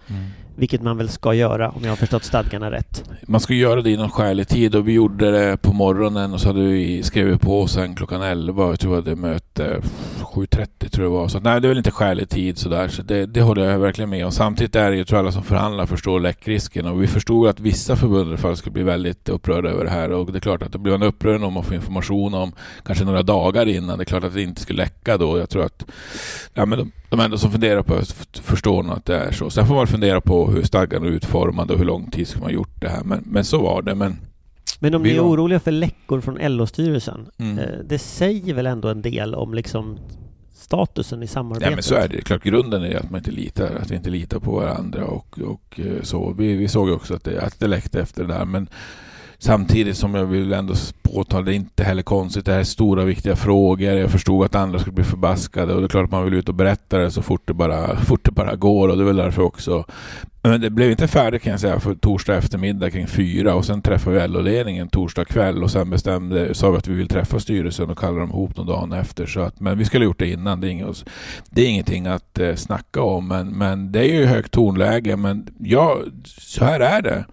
Vilket man väl ska göra om jag har förstått stadgarna rätt. Man ska göra det inom skälig tid och vi gjorde det på morgonen och så hade vi skrivit på sen klockan 11. Jag tror vi hade möte 7.30 tror jag det var. Så nej, det är väl inte skälig tid sådär. Så det, det håller jag verkligen med om. Samtidigt är det ju, tror alla som förhandlar förstår läckrisken och vi förstod att vissa förbund i alla fall skulle bli väldigt upprörda över det här och det är klart att då blir man upprörd om man får information om kanske några dagar innan. Det är klart att det inte skulle läcka då. Jag tror att ja, men de, de enda som funderar på det förstår nog att det är så. Sen får man fundera på hur stadgan är utformad och hur lång tid ska man gjort det här. Men, men så var det. Men, men om ni är oroliga för läckor från LO-styrelsen, mm. Eh, det säger väl ändå en del om liksom statusen i samarbetet? Ja, men så är det. Klart, grunden är att man inte litar, att vi inte litar på varandra och, och eh, så. Vi, vi såg också att det, att det läckte efter det där. Men Samtidigt som jag vill ändå påtala, det är inte heller konstigt. Det här är stora viktiga frågor. Jag förstod att andra skulle bli förbaskade och det är klart att man vill ut och berätta det så fort det bara, fort det bara går och det är väl därför också. Men det blev inte färdigt kan jag säga för torsdag eftermiddag kring fyra och sen träffade vi LO-ledningen torsdag kväll och sen bestämde, sa vi att vi vill träffa styrelsen och kalla dem ihop någon dagen efter. Så att, men vi skulle ha gjort det innan. Det är, inget, det är ingenting att eh, snacka om men, men det är ju högt tonläge men ja, så här är det.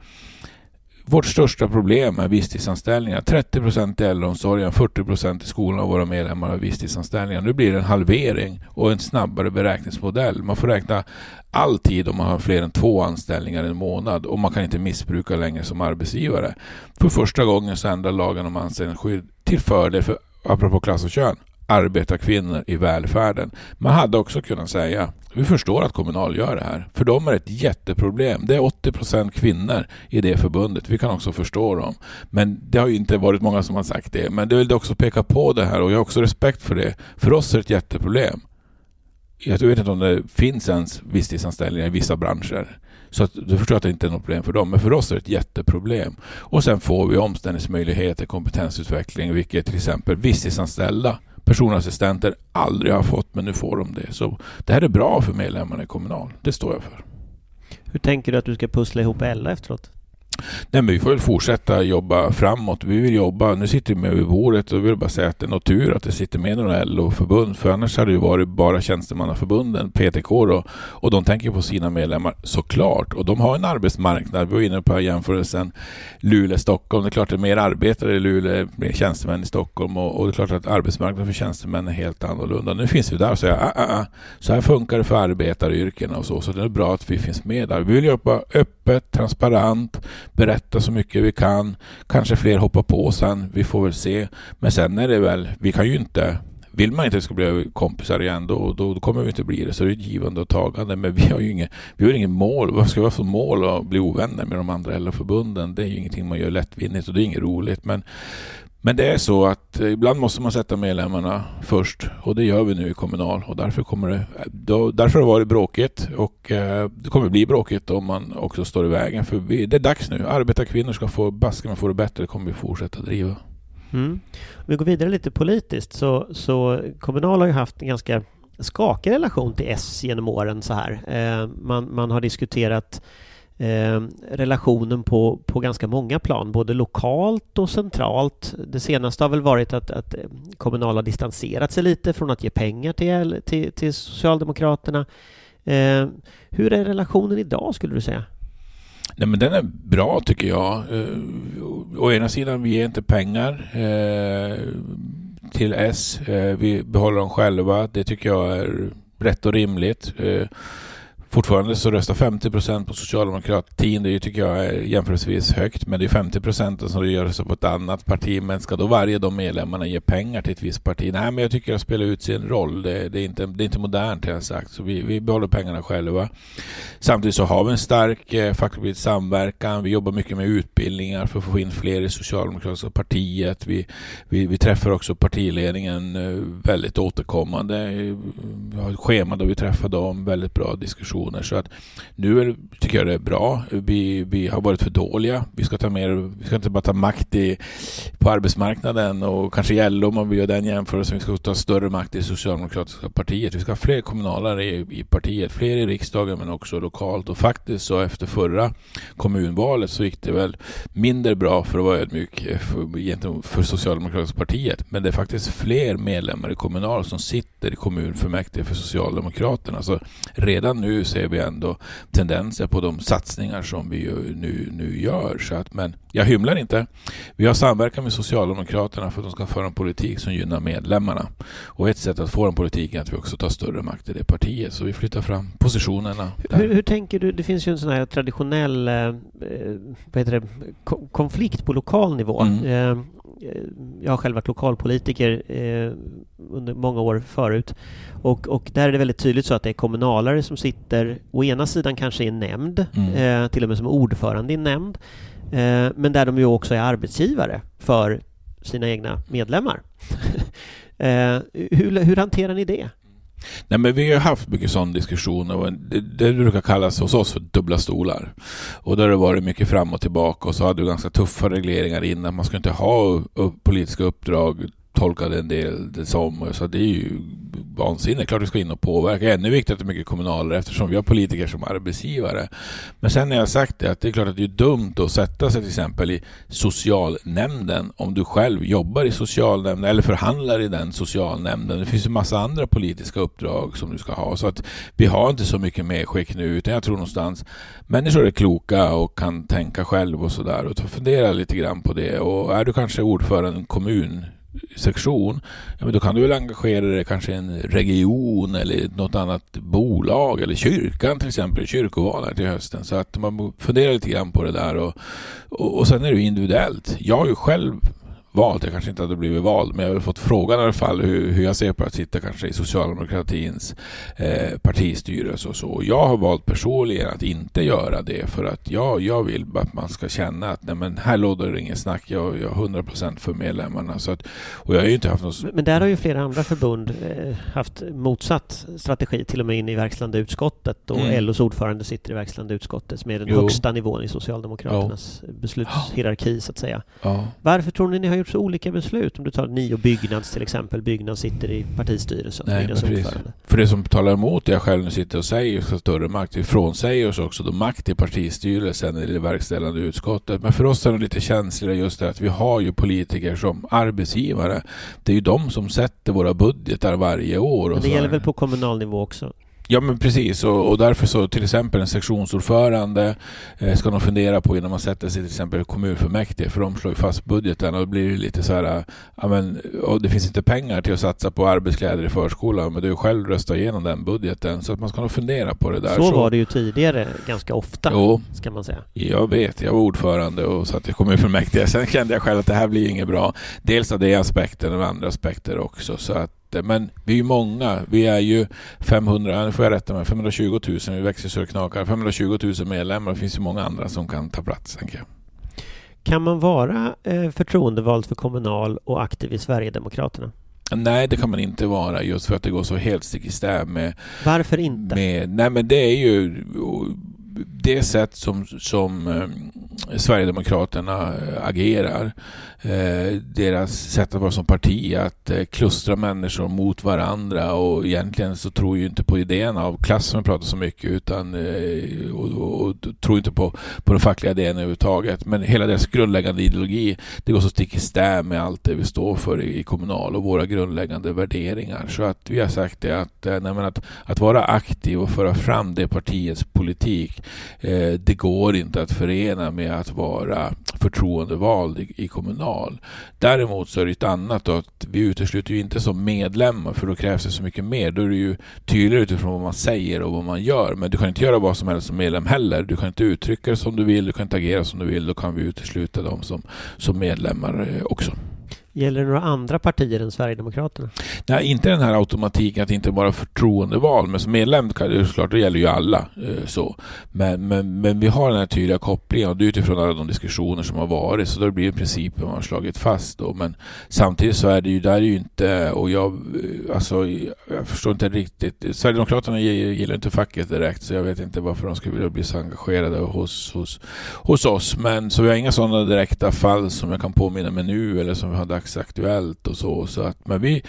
Vårt största problem är visstidsanställningar. 30 procent i äldreomsorgen, 40 procent i skolan av våra medlemmar har visstidsanställningar. Nu blir det en halvering och en snabbare beräkningsmodell. Man får räkna all tid om man har fler än två anställningar en månad och man kan inte missbruka längre som arbetsgivare. För första gången så ändrar lagen om anställningsskydd till fördel för, apropå klass och kön, arbetarkvinnor i välfärden. Man hade också kunnat säga, vi förstår att Kommunal gör det här, för de är ett jätteproblem. Det är 80 procent kvinnor i det förbundet. Vi kan också förstå dem. Men det har ju inte varit många som har sagt det. Men det vill också peka på det här och jag har också respekt för det. För oss är det ett jätteproblem. Jag vet inte om det finns ens visstidsanställningar i vissa branscher. Så att, du förstår att det inte är något problem för dem. Men för oss är det ett jätteproblem. Och sen får vi omställningsmöjligheter, kompetensutveckling, vilket till exempel visstidsanställda personassistenter aldrig har fått, men nu får de det. Så det här är bra för medlemmarna i Kommunal. Det står jag för. Hur tänker du att du ska pussla ihop Ella efteråt? Nej, men vi får väl fortsätta jobba framåt. Vi vill jobba. Nu sitter vi med vid bordet och vill bara säga att det är något tur att det sitter med några LO-förbund. För annars hade det ju varit bara tjänstemannaförbunden, PTK då. Och de tänker på sina medlemmar såklart. Och de har en arbetsmarknad. Vi var inne på jämförelsen Luleå-Stockholm. Det är klart att det är mer arbetare i Luleå, mer tjänstemän i Stockholm. Och, och, det är klart att arbetsmarknaden för tjänstemän är helt annorlunda. Nu finns vi där och säger ah, ah, ah. så här funkar det för arbetaryrkena och så. Så det är bra att vi finns med där. Vi vill jobba öppet, transparent, berätta så mycket vi kan. Kanske fler hoppar på sen, vi får väl se. Men sen är det väl, vi kan ju inte vill man inte att vi ska bli kompisar igen då, då, då kommer vi inte bli det. Så det är ett givande och tagande. Men vi har ju inget, vi har inget mål. Vad ska vi ha för mål att bli ovänner med de andra LO-förbunden? Det är ju ingenting man gör lättvindigt och det är inget roligt. Men, men det är så att eh, ibland måste man sätta medlemmarna först och det gör vi nu i Kommunal och därför kommer det då, därför har det varit bråkigt och eh, det kommer bli bråkigt om man också står i vägen för vi, det är dags nu. Arbetarkvinnor ska få baskarna få det bättre, det kommer vi fortsätta driva. Mm. Om vi går vidare lite politiskt så, så Kommunal har ju haft en ganska skakig relation till S genom åren så här. Eh, man, man har diskuterat eh, relationen på, på ganska många plan, både lokalt och centralt. Det senaste har väl varit att, att eh, Kommunal har distanserat sig lite från att ge pengar till, till, till Socialdemokraterna. Eh, hur är relationen idag skulle du säga? Nej, men den är bra tycker jag. Eh, å ena sidan, vi ger inte pengar eh, till S. Eh, vi behåller dem själva. Det tycker jag är rätt och rimligt. Eh, Fortfarande så röstar 50 procent på socialdemokratin. Det tycker jag är jämförelsevis högt. Men det är 50 procent som gör så på ett annat parti. Men ska då varje de medlemmarna ge pengar till ett visst parti? Nej, men jag tycker att spelar ut sin roll. Det, det, är, inte, det är inte modernt har jag sagt. Så vi, vi behåller pengarna själva. Samtidigt så har vi en stark eh, facklig samverkan. Vi jobbar mycket med utbildningar för att få in fler i socialdemokratiska partiet. Vi, vi, vi träffar också partiledningen eh, väldigt återkommande. Vi har ett schema där vi träffar dem. Väldigt bra diskussion personer. Så att nu är, tycker jag det är bra. Vi, vi har varit för dåliga. Vi ska ta mer, vi ska inte bara ta makt i, på arbetsmarknaden och kanske i LO om man vill göra den jämförelsen. Vi ska ta större makt i Socialdemokratiska partiet. Vi ska ha fler kommunalare i, i partiet, fler i riksdagen men också lokalt. Och faktiskt så efter förra kommunvalet så gick det väl mindre bra för att vara ödmjuk eh, för, för Socialdemokratiska partiet. Men det är faktiskt fler medlemmar i Kommunal som sitter i kommunfullmäktige för Socialdemokraterna. Så redan nu ser vi ändå tendenser på de satsningar som vi nu, nu gör. Så att, men jag hymlar inte. Vi har samverkan med Socialdemokraterna för att de ska föra en politik som gynnar medlemmarna. Och ett sätt att få en politik är att vi också tar större makt i det partiet. Så vi flyttar fram positionerna. Hur, hur, tänker du? Det finns ju en sån här traditionell eh, heter det, konflikt på lokal nivå. Mm. Eh, jag har själv varit lokalpolitiker eh, under många år förut och, och där är det väldigt tydligt så att det är kommunalare som sitter å ena sidan kanske i en nämnd, mm. eh, till och med som ordförande i en nämnd, eh, men där de ju också är arbetsgivare för sina egna medlemmar. eh, hur, hur hanterar ni det? Nej, men vi har haft mycket sån diskussion och det, det brukar kallas hos oss för dubbla stolar. Och där har det varit mycket fram och tillbaka och så hade vi ganska tuffa regleringar innan. Man ska inte ha politiska uppdrag tolkade en del det som. Så det är ju vansinne. Klart vi ska in och påverka. Ännu viktigare att det är mycket kommunalare eftersom vi har politiker som arbetsgivare. Men sen har jag sagt det att det är klart att det är dumt att sätta sig till exempel i socialnämnden om du själv jobbar i socialnämnden eller förhandlar i den socialnämnden. Det finns ju massa andra politiska uppdrag som du ska ha. Så att vi har inte så mycket medskick nu utan jag tror någonstans människor är kloka och kan tänka själv och sådär och fundera lite grann på det. Och är du kanske ordförande i en kommun sektion, ja, men då kan du väl engagera dig kanske i en region eller något annat bolag eller kyrkan till exempel, kyrkoval till hösten. Så att man funderar lite grann på det där och, och, och sen är det individuellt. Jag har ju själv valt. Jag kanske inte hade blivit vald, men jag har fått frågan i alla fall hur, hur jag ser på att sitta kanske i socialdemokratins eh, partistyrelse och så. Jag har valt personligen att inte göra det för att jag, jag vill att man ska känna att nej, men här låter det inget snack. Jag, jag är 100 procent för medlemmarna. Så att, och jag har inte haft något... Men där har ju flera andra förbund eh, haft motsatt strategi, till och med in i verkställande utskottet och mm. LOs ordförande sitter i verkställande utskottet som är den jo. högsta nivån i Socialdemokraternas jo. beslutshierarki så att säga. Ja. Varför tror ni ni har gjort så olika beslut. Om du tar Nio Byggnads till exempel. Byggnads sitter i partistyrelsen. Nej, För det som talar emot det jag själv nu sitter och säger, ska större makt. Vi frånsäger oss också då makt i partistyrelsen eller i verkställande utskottet. Men för oss är det lite känsligare just det att vi har ju politiker som arbetsgivare. Det är ju de som sätter våra budgetar varje år. Men det gäller väl på kommunal nivå också? Ja men precis och, och, därför så till exempel en sektionsordförande eh, ska nog fundera på innan man sätter sig till exempel kommunfullmäktige för de slår ju fast budgeten och då blir det lite så här ja, men, det finns inte pengar till att satsa på arbetskläder i förskolan men du själv röstat igenom den budgeten så att man ska nog fundera på det där. Så, så. var det ju tidigare ganska ofta jo, ska man säga. Jag vet, jag var ordförande och satt i kommunfullmäktige. Sen kände jag själv att det här blir inget bra. Dels av det aspekten och andra aspekter också så att men vi är ju många. Vi är ju 500, nu får jag rätta mig, 520 000. Vi växer så knakar. 520 000 medlemmar. Det finns ju många andra som kan ta plats, tänker jag. Kan man vara eh, förtroendevald för Kommunal och aktiv i Sverigedemokraterna? Nej, det kan man inte vara just för att det går så helt stick i stäv med... Varför inte? Med, nej, men det är ju det sätt som, som eh, Sverigedemokraterna eh, agerar, eh, deras sätt att vara som parti, att eh, klustra människor mot varandra och egentligen så tror ju inte på idén av klass som vi pratar så mycket utan eh, och, och, och, tror inte på, på den fackliga idén överhuvudtaget. Men hela deras grundläggande ideologi, det går så stick i stäv med allt det vi står för i, i kommunal och våra grundläggande värderingar. Så att vi har sagt det att, eh, nej, att, att vara aktiv och föra fram det partiets politik, eh, det går inte att förena med att vara förtroendevald i, i kommunal. Däremot så är det ett annat då, att vi utesluter ju inte som medlemmar för då krävs det så mycket mer. Då är det ju tydligare utifrån vad man säger och vad man gör. Men du kan inte göra vad som helst som medlem heller. Du kan inte uttrycka det som du vill, du kan inte agera som du vill. Då kan vi utesluta dem som, som medlemmar eh, också. Gäller det några andra partier än Sverigedemokraterna? Nej, inte den här automatiken att inte vara förtroendeval, men som medlem såklart, det gäller ju alla. Eh, så. Men, men, men vi har den här tydliga kopplingen och det är utifrån alla de diskussioner som har varit, så då blir det principen man har slagit fast. Då. Men samtidigt så är det ju, där är ju inte, och jag, eh, alltså, jag förstår inte riktigt, Sverigedemokraterna gillar inte facket direkt, så jag vet inte varför de skulle vilja bli så engagerade hos, hos, hos oss. Men så vi har inga sådana direkta fall som jag kan påminna mig nu, eller som vi hade dagsaktuellt och så. så att, men vi,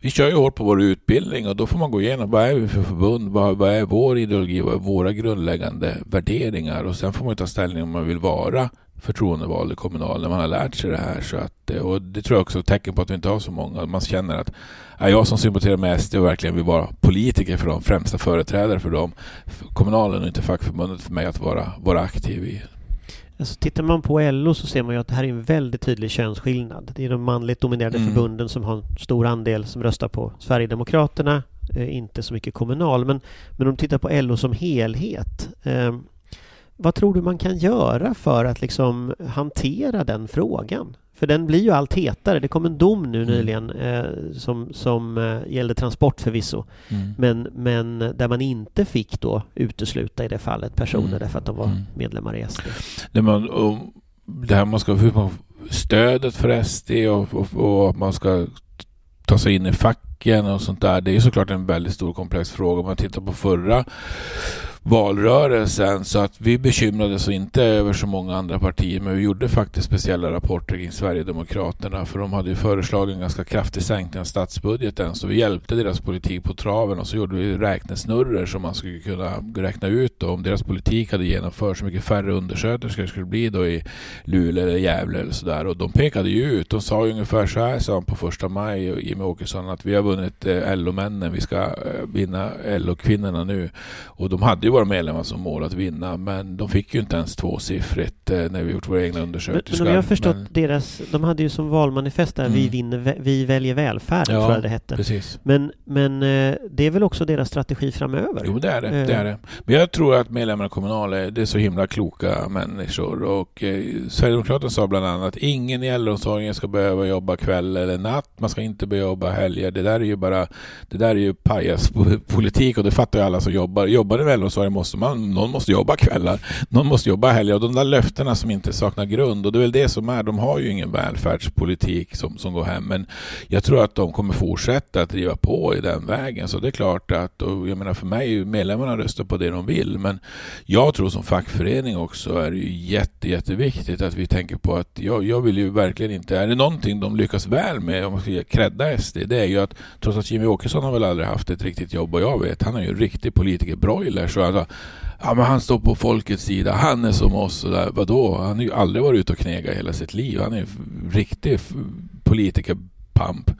vi kör ju hårt på vår utbildning och då får man gå igenom vad är vi för förbund, vad, vad är vår ideologi, vad är våra grundläggande värderingar och sen får man ta ställning om man vill vara förtroendevald i kommunal när man har lärt sig det här. Så att, eh, och det tror jag också är ett tecken på att vi inte har så många. Man känner att ja, jag som sympatiserar med SD och verkligen vill vara politiker för dem, främsta företrädare för dem, kommunalen och inte fackförbundet för mig att vara, vara aktiv i. Alltså tittar man på LO så ser man ju att det här är en väldigt tydlig könsskillnad. Det är de manligt dominerade mm. förbunden som har en stor andel som röstar på Sverigedemokraterna, eh, inte så mycket kommunal. Men, men om du tittar på LO som helhet, eh, vad tror du man kan göra för att liksom hantera den frågan? För den blir ju allt hetare. Det kom en dom nu mm. nyligen eh, som, som eh, gällde transport förvisso. Mm. Men, men där man inte fick då utesluta i det fallet personer mm. därför att de var mm. medlemmar i SD. Det, man, och det här man ska stödet för SD och, och, och att man ska ta sig in i facken och sånt där. Det är såklart en väldigt stor komplex fråga. Om man tittar på förra valrörelsen så att vi bekymrade oss inte över så många andra partier men vi gjorde faktiskt speciella rapporter kring Sverigedemokraterna för de hade ju föreslagit en ganska kraftig sänkning av statsbudgeten så vi hjälpte deras politik på traven och så gjorde vi räknesnurror som man skulle kunna räkna ut då, om deras politik hade genomförts hur mycket färre undersköterskor det skulle bli då i Luleå eller Gävle eller sådär. Och de pekade ju ut, de sa ju ungefär så här sa på första maj, Jimmie Åkesson att vi har vunnit eh, LO-männen, vi ska eh, vinna LO-kvinnorna nu. Och de hade ju våra medlemmar som mål att vinna men de fick ju inte ens tvåsiffrigt eh, när vi gjort våra egna undersökningar. Men, om jag har förstått men... deras, de hade ju som valmanifest där, mm. vi, vinner, vi väljer välfärden, ja, tror jag det hette. Precis. Men, men eh, det är väl också deras strategi framöver? Jo, det är det. det, är eh. det. Men jag tror att medlemmarna i Kommunal är, det är så himla kloka människor och eh, Sverigedemokraterna sa bland annat ingen i äldreomsorgen ska behöva jobba kväll eller natt, man ska inte behöva jobba helger. Det där är ju bara, det där är ju pajaspolitik och det fattar ju alla som jobbar. Jobbar i äldreomsorgen måste man, någon måste jobba kvällar, någon måste jobba helger. Och de där löftena som inte saknar grund och det är väl det som är, de har ju ingen välfärdspolitik som, som går hem. Men jag tror att de kommer fortsätta att driva på i den vägen. Så det är klart att, och jag menar för mig, medlemmarna röstar på det de vill. Men jag tror som fackförening också är det ju jätte, jätteviktigt att vi tänker på att jag, jag vill ju verkligen inte, är det någonting de lyckas väl med om man ska credda SD, det är ju att trots att Jimmy Åkesson har väl aldrig haft ett riktigt jobb Och jag vet, han är ju en riktig politiker broiler så alltså, ja men han står på folkets sida, han är som oss. Och där. Vadå? Han har ju aldrig varit ute och knegat hela sitt liv. Han är en riktig politikerpamp.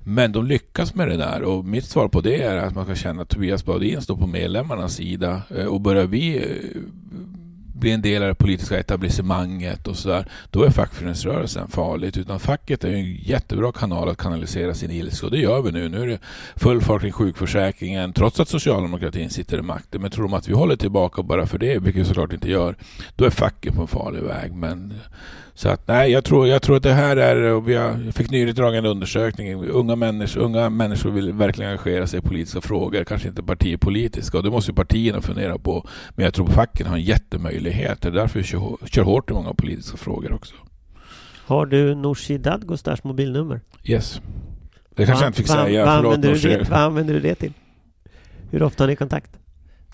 Men de lyckas med det där och mitt svar på det är att man ska känna att Tobias Baudin står på medlemmarnas sida eh, och börjar vi eh, bli en del av det politiska etablissemanget och sådär, då är fackföreningsrörelsen farligt. Utan facket är en jättebra kanal att kanalisera sin ilska och det gör vi nu. Nu är det full fart kring sjukförsäkringen trots att socialdemokratin sitter i makten. Men tror de att vi håller tillbaka bara för det, vilket vi såklart inte gör, då är facket på en farlig väg. Men så att nej, jag tror, jag tror att det här är, och vi har, jag fick nyligen dragit en undersökning, unga människor, unga människor vill verkligen engagera sig i politiska frågor, kanske inte partipolitiska, och det måste ju partierna fundera på. Men jag tror facken har en jättemöjlighet, det är därför vi kör, kör hårt i många politiska frågor också. Har du Nooshi Dadgostars mobilnummer? Yes. Det kanske va, jag inte fick va, säga, va, förlåt använder Vad använder du det till? Hur ofta har ni kontakt?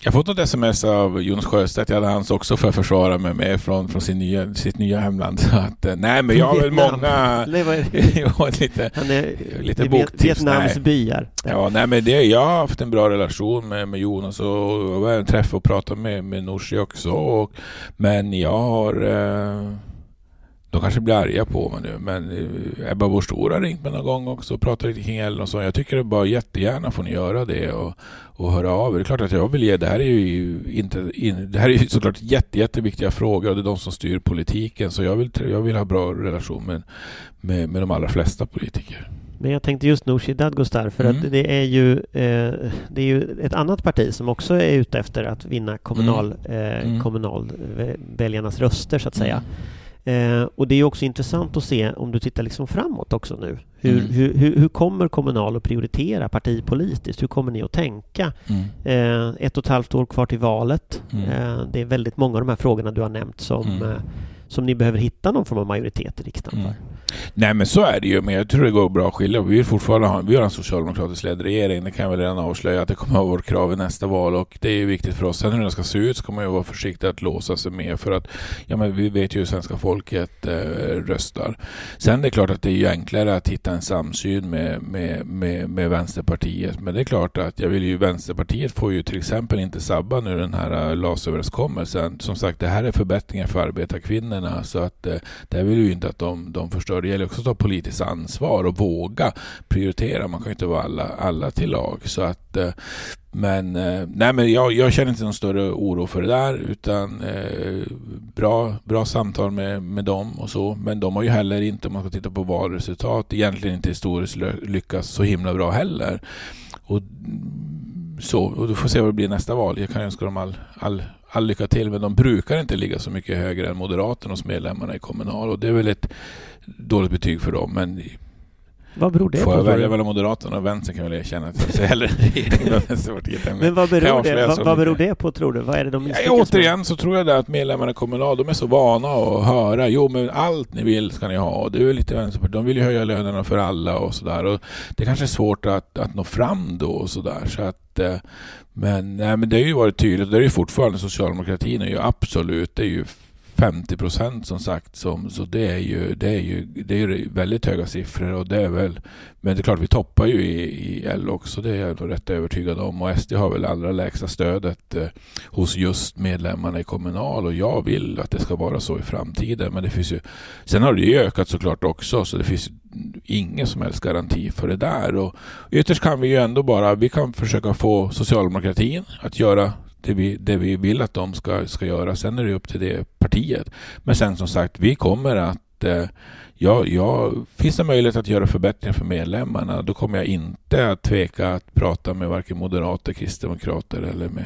Jag har fått ett sms av Jonas Sjöstedt, jag hade hans också för att försvara mig med från, från sin nya, sitt nya hemland. Så att, eh, nej men jag har väl många... Nej, är lite, Han är lite boktips. Vietnams byar. Ja, nej men det, jag har haft en bra relation med, med Jonas och jag har träffat och pratat med, med Nooshi också. Och, men jag har... Eh, de kanske blir arga på mig nu, men eh, Ebba Busch Thor har ringt mig någon gång också och pratat lite kring Ellen och så. Jag tycker det bara jättegärna får ni göra det och, och höra av er. Det är klart att jag vill ge, det här är ju inte, in, det här är såklart jätte, jätteviktiga frågor och det är de som styr politiken. Så jag vill, jag vill ha bra relation med, med, med de allra flesta politiker. Men jag tänkte just Nooshi Dadgostar för mm. att det är, ju, eh, det är ju ett annat parti som också är ute efter att vinna kommunal, mm. Eh, mm. kommunalväljarnas röster så att säga. Eh, och det är också intressant att se om du tittar liksom framåt också nu. Hur, mm. hur, hur, hur, kommer Kommunal att prioritera partipolitiskt? Hur kommer ni att tänka? Mm. Eh, ett och ett halvt år kvar till valet. Mm. Eh, det är väldigt många av de här frågorna du har nämnt som, mm. eh, som ni behöver hitta någon form av majoritet i riksdagen för. Mm. Nej men så är det ju, men jag tror det går bra att skilja. Vi vill fortfarande ha, vi har en socialdemokratiskt ledd regering, det kan jag väl redan avslöja att det kommer att vara vårt krav i nästa val och det är viktigt för oss. Sen hur den ska se ut så kommer ju vara försiktig att låsa sig med för att ja, men vi vet ju hur svenska folket eh, röstar. Sen det är klart att det är ju enklare att hitta en samsyn med, med, med, med Vänsterpartiet, men det är klart att jag vill ju Vänsterpartiet får ju till exempel inte sabba nu den här eh, LAS-överenskommelsen. Som sagt, det här är förbättringar för arbetarkvinnorna så att eh, det vill ju inte att de, de förstör det gäller också att ta politiskt ansvar och våga prioritera. Man kan ju inte vara alla, alla till lag. Så att, eh, men, eh, nej, men jag, jag känner inte någon större oro för det där utan eh, bra, bra samtal med, med dem och så. Men de har ju heller inte, om man ska titta på valresultat, egentligen inte historiskt lyckats så himla bra heller. Och, så, och du får se vad det blir nästa val. Jag kan önska dem all, all all lycka till, men de brukar inte ligga så mycket högre än Moderaterna hos medlemmarna i Kommunal och det är väl ett dåligt betyg för dem. Men vad beror det Får på? jag välja mellan Moderaterna och Vänstern kan jag väl erkänna att jag ser hellre regeringen. Men vad beror, det, vad, vad beror det på tror du? Vad är det de ja, Återigen så tror jag det att medlemmarna i Kommunal, de är så vana att höra, jo men allt ni vill ska ni ha. Det är väl lite Vänsterpartiet, de vill ju höja lönerna för alla och sådär. Det kanske är svårt att, att nå fram då och sådär. Så att, eh, men, nej, men det har ju varit tydligt, och det är ju fortfarande socialdemokratin är ju absolut, det är ju 50 procent som sagt. Som, så det är, ju, det, är ju, det är väldigt höga siffror. Och det är väl, men det är klart, vi toppar ju i, i L också. Det är jag nog rätt övertygad om. Och SD har väl allra lägsta stödet eh, hos just medlemmarna i Kommunal. Och jag vill att det ska vara så i framtiden. Men det finns ju, sen har det ju ökat såklart också. Så det finns ingen som helst garanti för det där. Och ytterst kan vi ju ändå bara, vi kan försöka få socialdemokratin att göra det vi, det vi vill att de ska, ska göra. Sen är det upp till det partiet. Men sen som sagt, vi kommer att eh, ja, ja, finns det möjlighet att göra förbättringar för medlemmarna då kommer jag inte att tveka att prata med varken moderater, kristdemokrater eller med,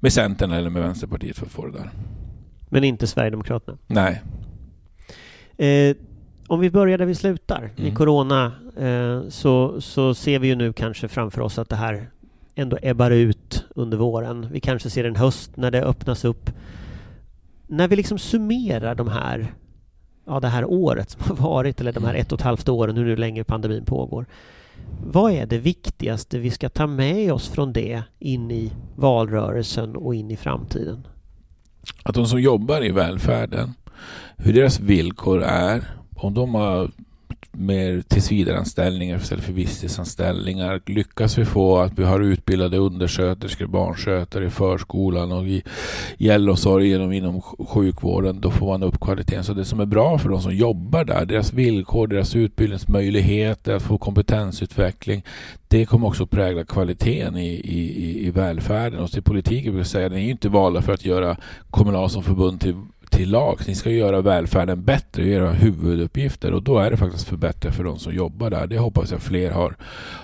med Centern eller med Vänsterpartiet för att få det där. Men inte Sverigedemokraterna? Nej. Eh, om vi börjar där vi slutar, mm. i Corona, eh, så, så ser vi ju nu kanske framför oss att det här ändå ebbar ut under våren. Vi kanske ser en höst när det öppnas upp. När vi liksom summerar de här, ja, det här året som har varit, eller de här ett och ett halvt åren, hur länge pandemin pågår. Vad är det viktigaste vi ska ta med oss från det in i valrörelsen och in i framtiden? Att de som jobbar i välfärden, hur deras villkor är, om de har mer tillsvidareanställningar istället för visstidsanställningar. Lyckas vi få att vi har utbildade undersköterskor, barnskötare i förskolan och i, i äldreomsorgen och inom sjukvården, då får man upp kvaliteten. Så det som är bra för de som jobbar där, deras villkor, deras utbildningsmöjligheter, att få kompetensutveckling, det kommer också prägla kvaliteten i, i, i välfärden. Och till politiken vill jag säga, den är ju inte valda för att göra Kommunal som förbund till till lag. Ni ska göra välfärden bättre, era huvuduppgifter och då är det faktiskt förbättra för de som jobbar där. Det hoppas jag fler har,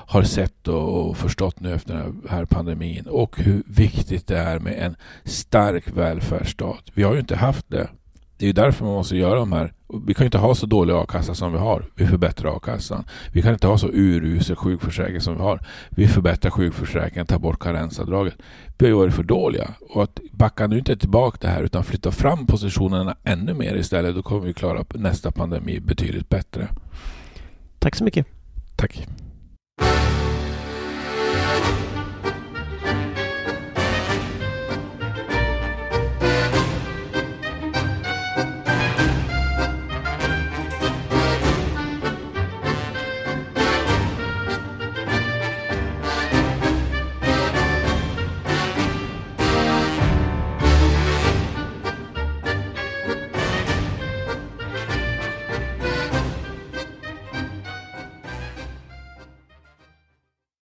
har sett och förstått nu efter den här pandemin och hur viktigt det är med en stark välfärdsstat. Vi har ju inte haft det det är därför man måste göra de här. Vi kan inte ha så dålig a-kassa som vi har. Vi förbättrar a-kassan. Vi kan inte ha så urusel sjukförsäkring som vi har. Vi förbättrar sjukförsäkringen, tar bort karensavdraget. Vi har varit för dåliga. Och att backa nu inte tillbaka det här utan flytta fram positionerna ännu mer istället. Då kommer vi klara nästa pandemi betydligt bättre. Tack så mycket. Tack.